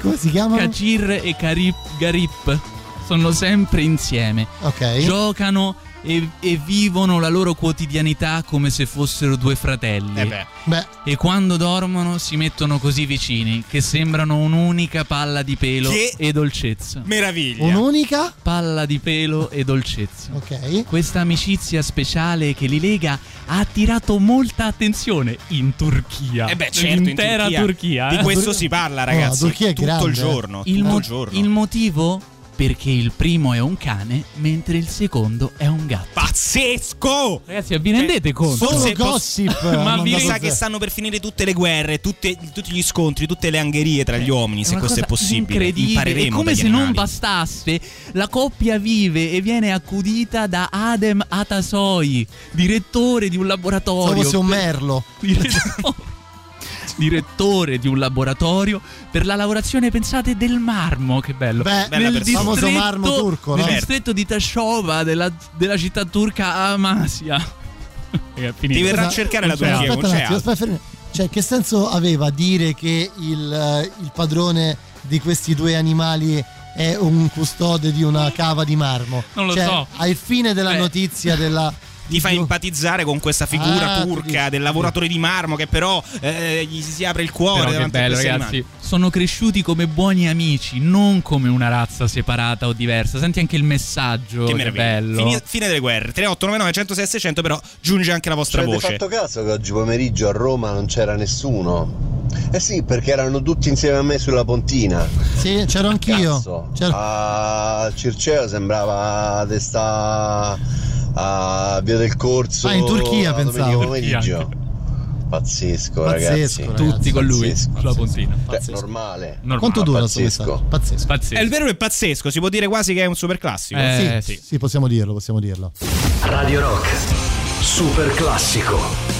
Come si chiamano? Kajir e Karip Garip sono sempre insieme. Ok. Giocano e, e vivono la loro quotidianità come se fossero due fratelli. Eh beh. Beh, E quando dormono si mettono così vicini che sembrano un'unica palla di pelo Che- e dolcezza. Meraviglia. un'unica? Palla di pelo e dolcezza. Ok. Questa amicizia speciale che li lega ha attirato molta attenzione in Turchia. Eh beh, certo, in L'intera Turchia. Turchia. Di eh. questo si parla, Oh, ragazzi. la Turchia è tutto grande, il giorno. il, tutto mo- il giorno. il motivo? Perché il primo è un cane, mentre il secondo è un gatto. Pazzesco! Ragazzi, vi rendete conto? Solo Forse gossip. <laughs> Ma vi sa che stanno per finire tutte le guerre, tutte- tutti gli scontri, tutte le angherie tra gli uomini, se questo è possibile. Incredibile. È come se non animali. bastasse, la coppia vive e viene accudita da Adem Atasoi, direttore di un laboratorio. Pensavo fosse un merlo. <laughs> Direttore- direttore di un laboratorio per la lavorazione, pensate, del marmo. Che bello. Beh, Bella nel persona. famoso marmo turco, nel no? distretto di Tashova della, della città turca <laughs> finito. Ti verrà a cercare la c'è Turchia, Aspetta altro. aspetta, fermi. Cioè, che senso aveva dire che il, eh, il padrone di questi due animali è un custode di una cava di marmo? Non lo Cioè, so. Al fine della Beh. notizia della. Ti fa empatizzare con questa figura Ah, turca del lavoratore di marmo che però eh, gli si apre il cuore Però davanti a bello, questi ragazzi. animali. Sono cresciuti come buoni amici, non come una razza separata o diversa. Senti anche il messaggio. Che Che, meraviglia. bello. Fine, fine delle guerre. 3899 106 600 però giunge anche la vostra Ci avete voce. fatto caso che oggi pomeriggio a Roma non c'era nessuno? Eh sì, perché erano tutti insieme a me sulla pontina. Sì, c'ero anch'io. Cazzo, C'ero- a Circeo sembrava di sta a Via del Corso. Ah, in Turchia, pensavo. pomeriggio. Pazzesco, Pazzesco, ragazzi. ragazzi. Tutti con lui Pazzesco. sulla pontina. Cioè, normale. Normale. Quanto dura pazzesco. Pazzesco. Pazzesco. È il vero e pazzesco, si può dire quasi che è un super classico. Eh, sì, sì. sì, possiamo dirlo, possiamo dirlo. Radio Rock. Super classico.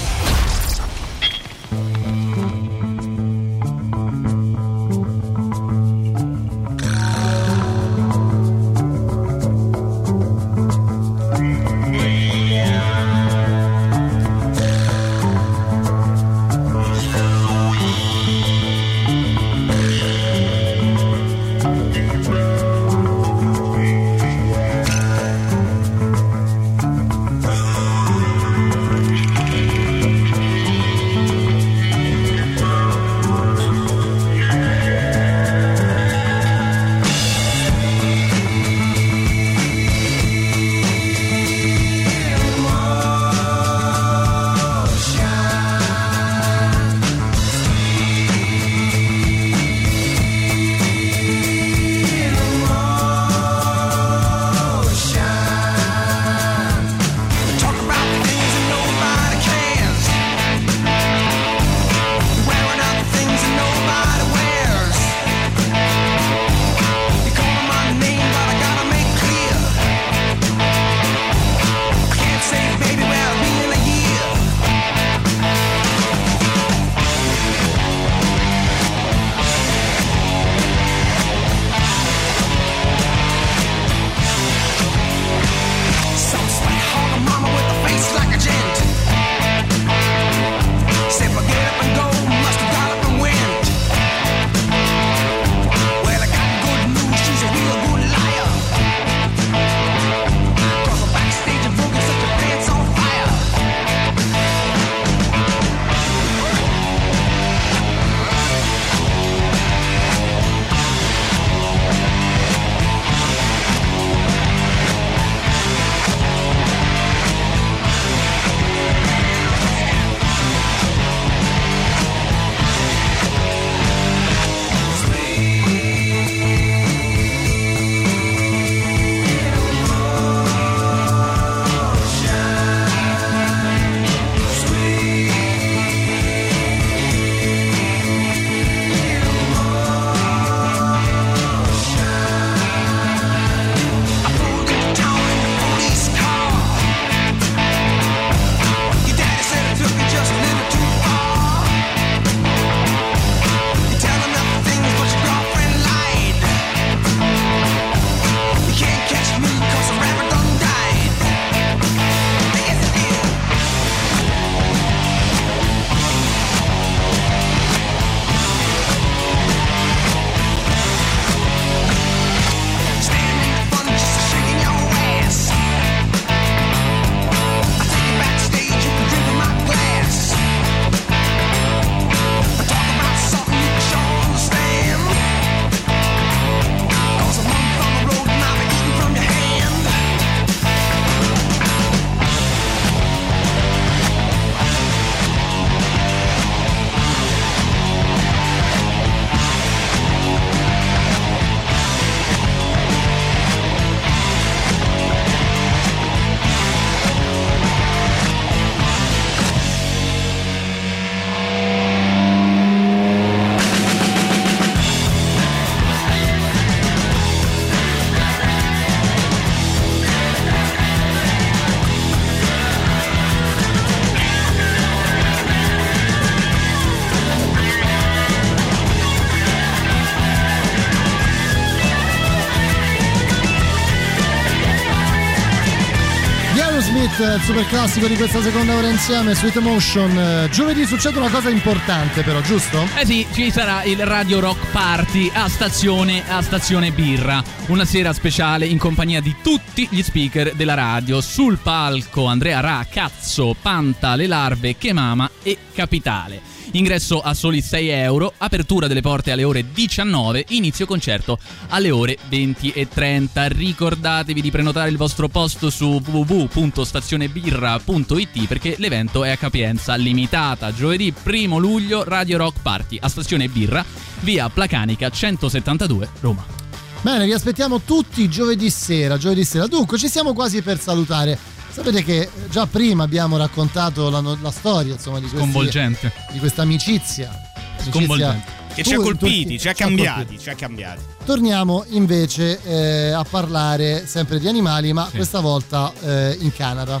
Il super classico di questa seconda ora insieme, Sweet Emotion. Eh, Giovedì succede una cosa importante però, giusto? Eh sì, ci sarà il Radio Rock Party a stazione, a stazione Birra. Una sera speciale in compagnia di tutti gli speaker della radio. Sul palco Andrea Ra, Cazzo, Panta, Le Larve, Chemama e Capitale. Ingresso a soli 6 euro, apertura delle porte alle ore 19, inizio concerto alle ore 20 e 30. Ricordatevi di prenotare il vostro posto su www.stazionebirra.it perché l'evento è a capienza limitata. Giovedì 1 luglio Radio Rock Party a Stazione Birra, via Placanica 172 Roma. Bene, vi aspettiamo tutti giovedì sera, giovedì sera. Dunque, ci siamo quasi per salutare. Sapete che già prima abbiamo raccontato la, la storia, insomma, di, questi- di questa amicizia. Amicizia- Sconvolgente. Che ci ha colpiti, ci ha cambiati, ci ha cambiati. Torniamo invece eh, a parlare sempre di animali, ma questa volta eh, in Canada.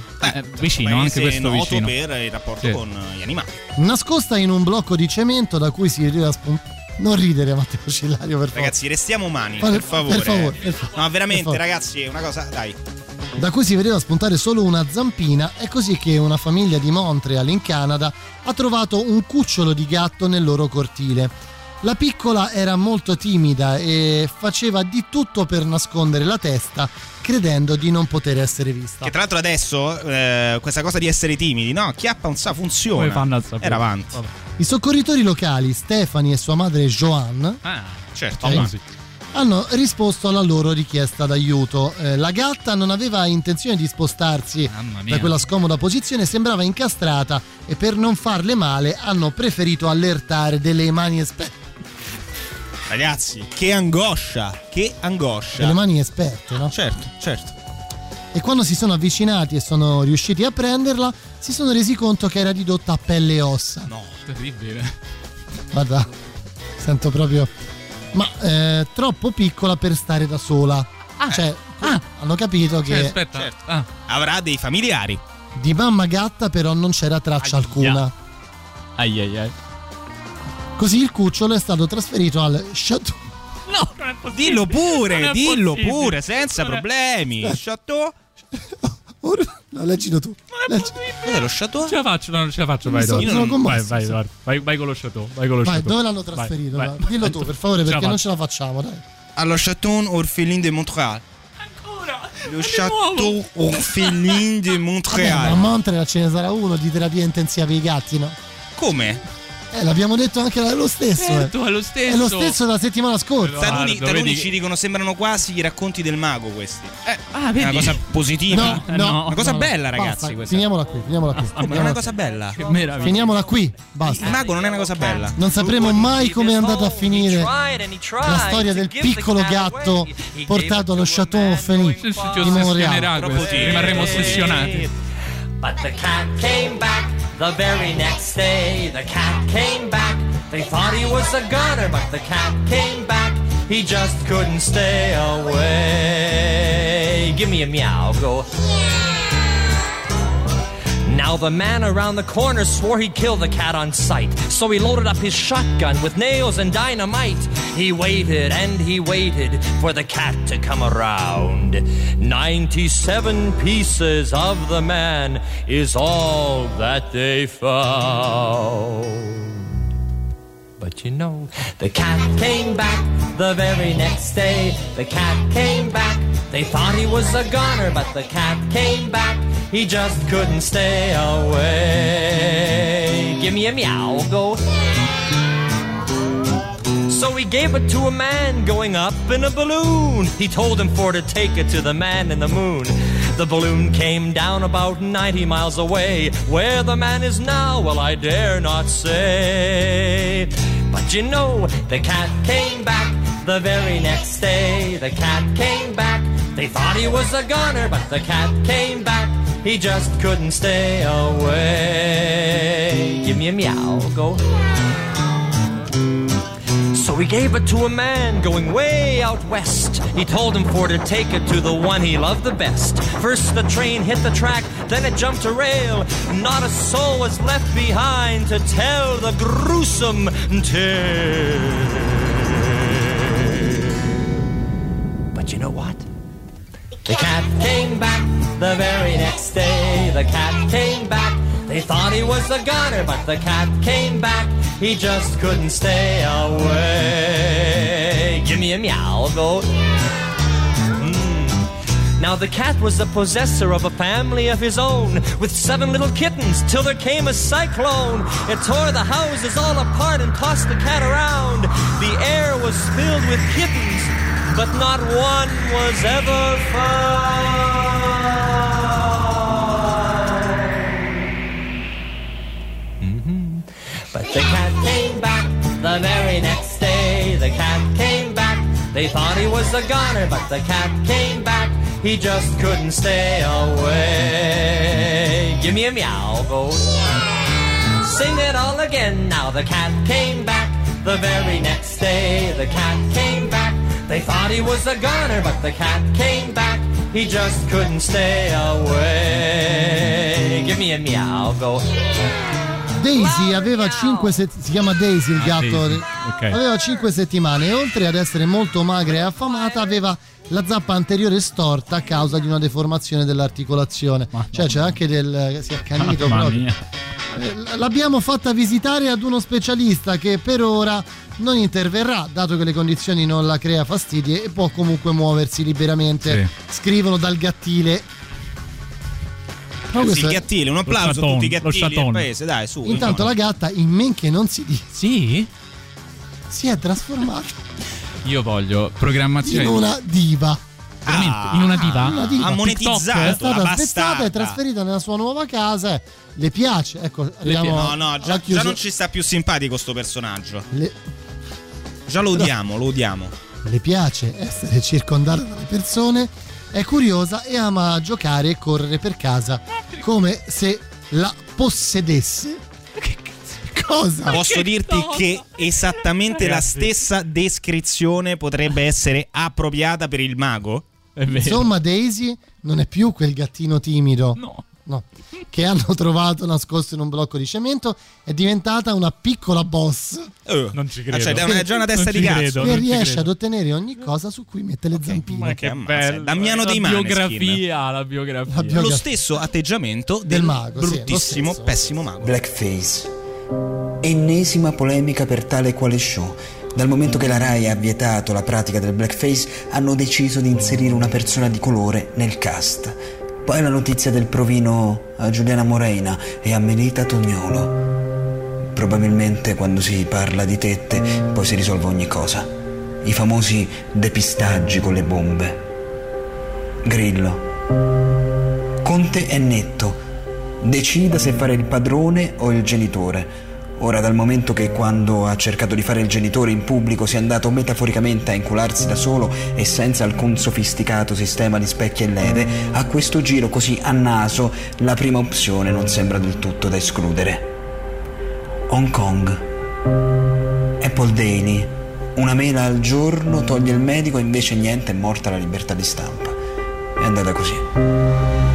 vicino, anche questo noto vicino. per il rapporto Sì. con gli animali. Nascosta in un blocco di cemento da cui si vedeva spuntare. Non ridere, Matteo Cillario, per favore. Ragazzi, restiamo umani, Per- per favore. per favore, per favore. No, veramente, favore. ragazzi, è una cosa, dai. Da cui si vedeva spuntare solo una zampina, è così che una famiglia di Montreal in Canada ha trovato un cucciolo di gatto nel loro cortile. La piccola era molto timida e faceva di tutto per nascondere la testa, credendo di non poter essere vista. Che tra l'altro adesso eh, questa cosa di essere timidi, no? Chiappa un sa funziona. Come fanno a sapere? Era avanti. I soccorritori locali, Stephanie e sua madre Joanne, Ah, certo. Ok. avanti. Hanno risposto alla loro richiesta d'aiuto. Eh, la gatta non aveva intenzione di spostarsi da quella scomoda posizione, sembrava incastrata e per non farle male hanno preferito allertare delle mani esperte. Ragazzi, che angoscia, che angoscia. Delle mani esperte, no? Certo, certo. E quando si sono avvicinati e sono riusciti a prenderla, si sono resi conto che era ridotta a pelle e ossa. No, terribile. Guarda, sento proprio. Ma eh, troppo piccola per stare da sola. cioè, hanno capito che Cioè, aspetta. Certo. Ah. Avrà dei familiari. di mamma gatta però non c'era traccia alcuna. Ai ai ai. Così il cucciolo è stato trasferito al Chateau. No. <laughs> Dillo pure, dillo possibile. pure, senza Non è- problemi. Chateau. <laughs> No, leggilo tu. Leggi. Cos'è lo chateau? Ce la faccio, no, non ce la faccio, vai, Sono- Dor. sono commosso, vai, vai, vai, vai con lo chateau, vai con lo Vai, chateau. dove l'hanno Vai, trasferito? vai. Dai, Dillo tu, per favore, <laughs> Ce la perché non faccio. ce la facciamo, dai. Allo Chateau Orphelin de Montréal. Ancora? Lo Chateau Orphelin de Vabbè, ma a Montréal. Montreal ce ne sarà uno di terapia intensiva per i gatti, no? Come? Eh, l'abbiamo detto anche è lo stesso. Certo, eh. è lo stesso. È lo stesso della settimana scorsa. Taluni, taluni vedi- ci dicono sembrano quasi i racconti del mago questi. Eh, ah, È vedi? una cosa positiva. No, Eh, no, no. Una cosa no. bella, Basta, ragazzi. questa. Finiamola qui, finiamola qui. Come, <laughs> non è una cosa bella. Finiamola qui, basta. Il mago non è una cosa bella. Non sapremo mai come è andata a finire la storia del piccolo gatto portato allo Chateau Fenix di Montreal. rimarremo ossessionati. But the cat came back the very next day. The cat came back. They thought he was a gunner, but the cat came back. He just couldn't stay away. Give me a meow, go. Now the man around the corner swore he'd kill the cat on sight. So he loaded up his shotgun with nails and dynamite. He waited and he waited for the cat to come around. 97 pieces of the man is all that they found. But you know, the cat came back the very next day. The cat came back. They thought he was a goner, but the cat came back. He just couldn't stay away. Give me a meow, go. So he gave it to a man going up in a balloon. He told him for to take it to the man in the moon. The balloon came down about 90 miles away. Where the man is now, well, I dare not say. But you know, the cat came back the very next day. The cat came back. They thought he was a goner, but the cat came back. He just couldn't stay away. Give me a meow, go. So he gave it to a man going way out west. He told him for to take it to the one he loved the best. First the train hit the track, then it jumped a rail. Not a soul was left behind to tell the gruesome tale. But you know what? The cat came back the very next day. the cat came back. They thought he was a goner, but the cat came back. He just couldn't stay away. Give me a meow, go. Hmm. Now the cat was the possessor of a family of his own, with seven little kittens, till there came a cyclone. It tore the houses all apart and tossed the cat around. The air was filled with kittens, but not one was ever found. But the cat came back the very next day. The cat came back. They thought he was a goner, but the cat came back. He just couldn't stay away. Give me a meow, go. Sing it all again. Now the cat came back the very next day. The cat came back. They thought he was a goner, but the cat came back. He just couldn't stay away. Give me a meow, go. Daisy aveva 5 si chiama Daisy il Ah, gatto. Daisy, ok. Aveva 5 settimane e oltre ad essere molto magra e affamata aveva la zappa anteriore storta a causa di una deformazione dell'articolazione. Cioè c'è anche del si è accanito proprio. mia. Eh, L'abbiamo fatta visitare ad uno specialista che per ora non interverrà, dato che le condizioni non la crea fastidi e può comunque muoversi liberamente. Scrivono dal gattile. Però Sì, il è- gattile, un applauso a chatone, tutti i gattili del paese, dai, su. Intanto la gatta, in men che non si dice, Sì? si è trasformata Io voglio programmazione. in una diva. Veramente? in una diva? Una diva. ha È monetizzato stata la spezzata e trasferita nella sua nuova casa. Le piace. Ecco, arriviamo No, no, alla già, già non ci sta più simpatico sto personaggio. Le, Già lo odiamo, lo odiamo. le piace essere circondata dalle persone. È curiosa e ama giocare e correre per casa come se la possedesse. <laughs> Cosa? Posso dirti che esattamente la stessa descrizione potrebbe essere appropriata per il mago? Insomma, Daisy non è più quel gattino timido. No. Che hanno trovato nascosto in un blocco di cemento, è diventata una piccola boss. Non ci Ah, cioè, è una- è già una testa di cazzo. Che riesce ad ottenere ogni cosa su cui mette le zampine. Ma che bello. Damiano la dei Maneskin. biografia, la biografia. Lo stesso atteggiamento del, mago, sì, lo bruttissimo, pessimo mago. Blackface. Ennesima polemica per tale e quale show. Dal momento che la RAI ha vietato la pratica del blackface, hanno deciso di inserire una persona di colore nel cast. Poi la notizia del provino a Giuliana Moreina e a Melita Tognolo. Probabilmente quando si parla di tette poi si risolve ogni cosa. I famosi depistaggi con le bombe. Grillo. Conte è netto. Decida se fare il padrone o il genitore. Ora, dal momento che quando ha cercato di fare il genitore in pubblico si è andato metaforicamente a incularsi da solo e senza alcun sofisticato sistema di specchi e leve, a questo giro così a naso la prima opzione non sembra del tutto da escludere. Hong Kong. Apple Daily. Una mela al giorno toglie il medico invece niente, è morta la libertà di stampa. È andata così.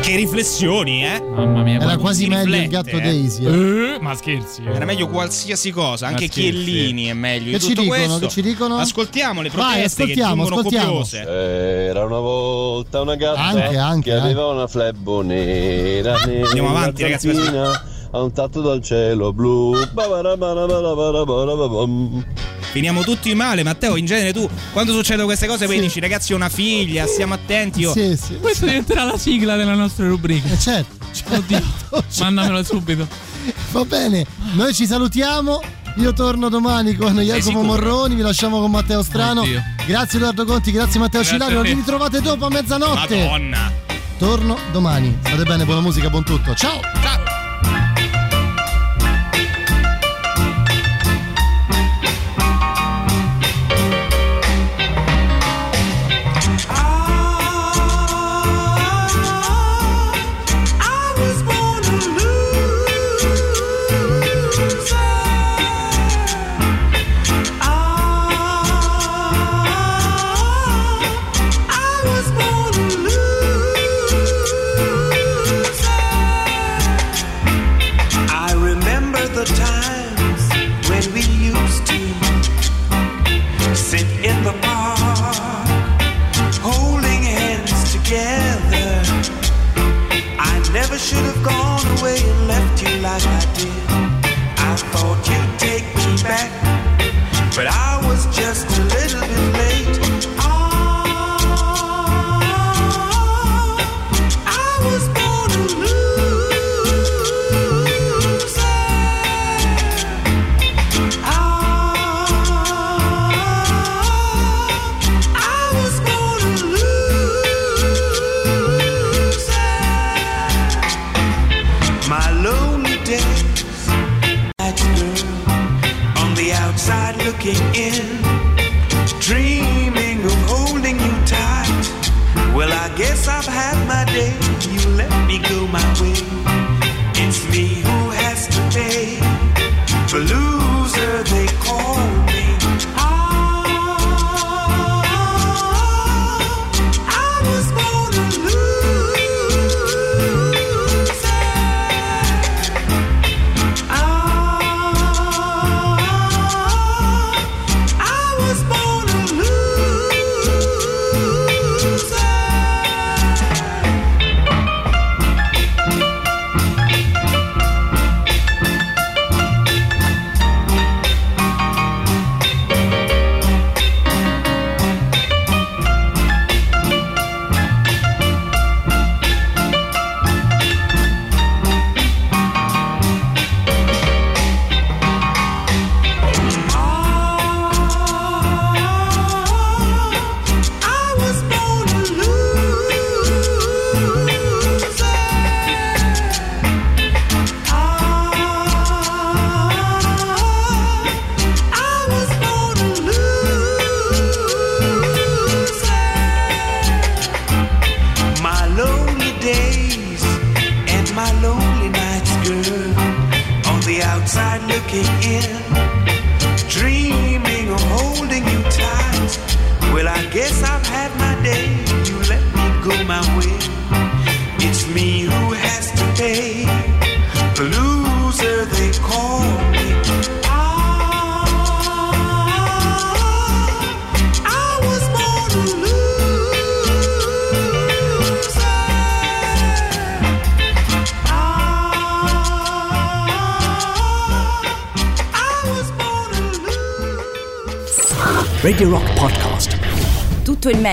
Che riflessioni, eh? Mamma mia, Era quasi si meglio il gatto eh. Daisy. eh. Eh, ma scherzi. eh. Era meglio qualsiasi cosa, anche. Chiellini è meglio Che ci tutto dicono? questo. Che ci dicono? Ascoltiamo le Vai, proteste ascoltiamo, che ascoltiamo. copiose. Era una volta una gatta Anche, anche, che anche. aveva una flebbo nera, nera Andiamo avanti, ragazzi, Ha un tatto dal cielo blu. Finiamo tutti male, Matteo. In genere tu, quando succedono queste cose, poi dici, ragazzi, ho una figlia, stiamo attenti. Io... Sì, sì. Questa diventerà la sigla della nostra rubrica. Eh, certo. Oddio, mandamela subito. Va bene, noi ci salutiamo. Io torno domani con Jacopo? Morroni, vi lasciamo con Matteo Strano. Oddio. Grazie Edoardo Conti, grazie Matteo Grazie Cilario. a te. Vi ritrovate dopo a mezzanotte. Madonna. Torno domani. State bene, buona musica, buon tutto. Ciao! I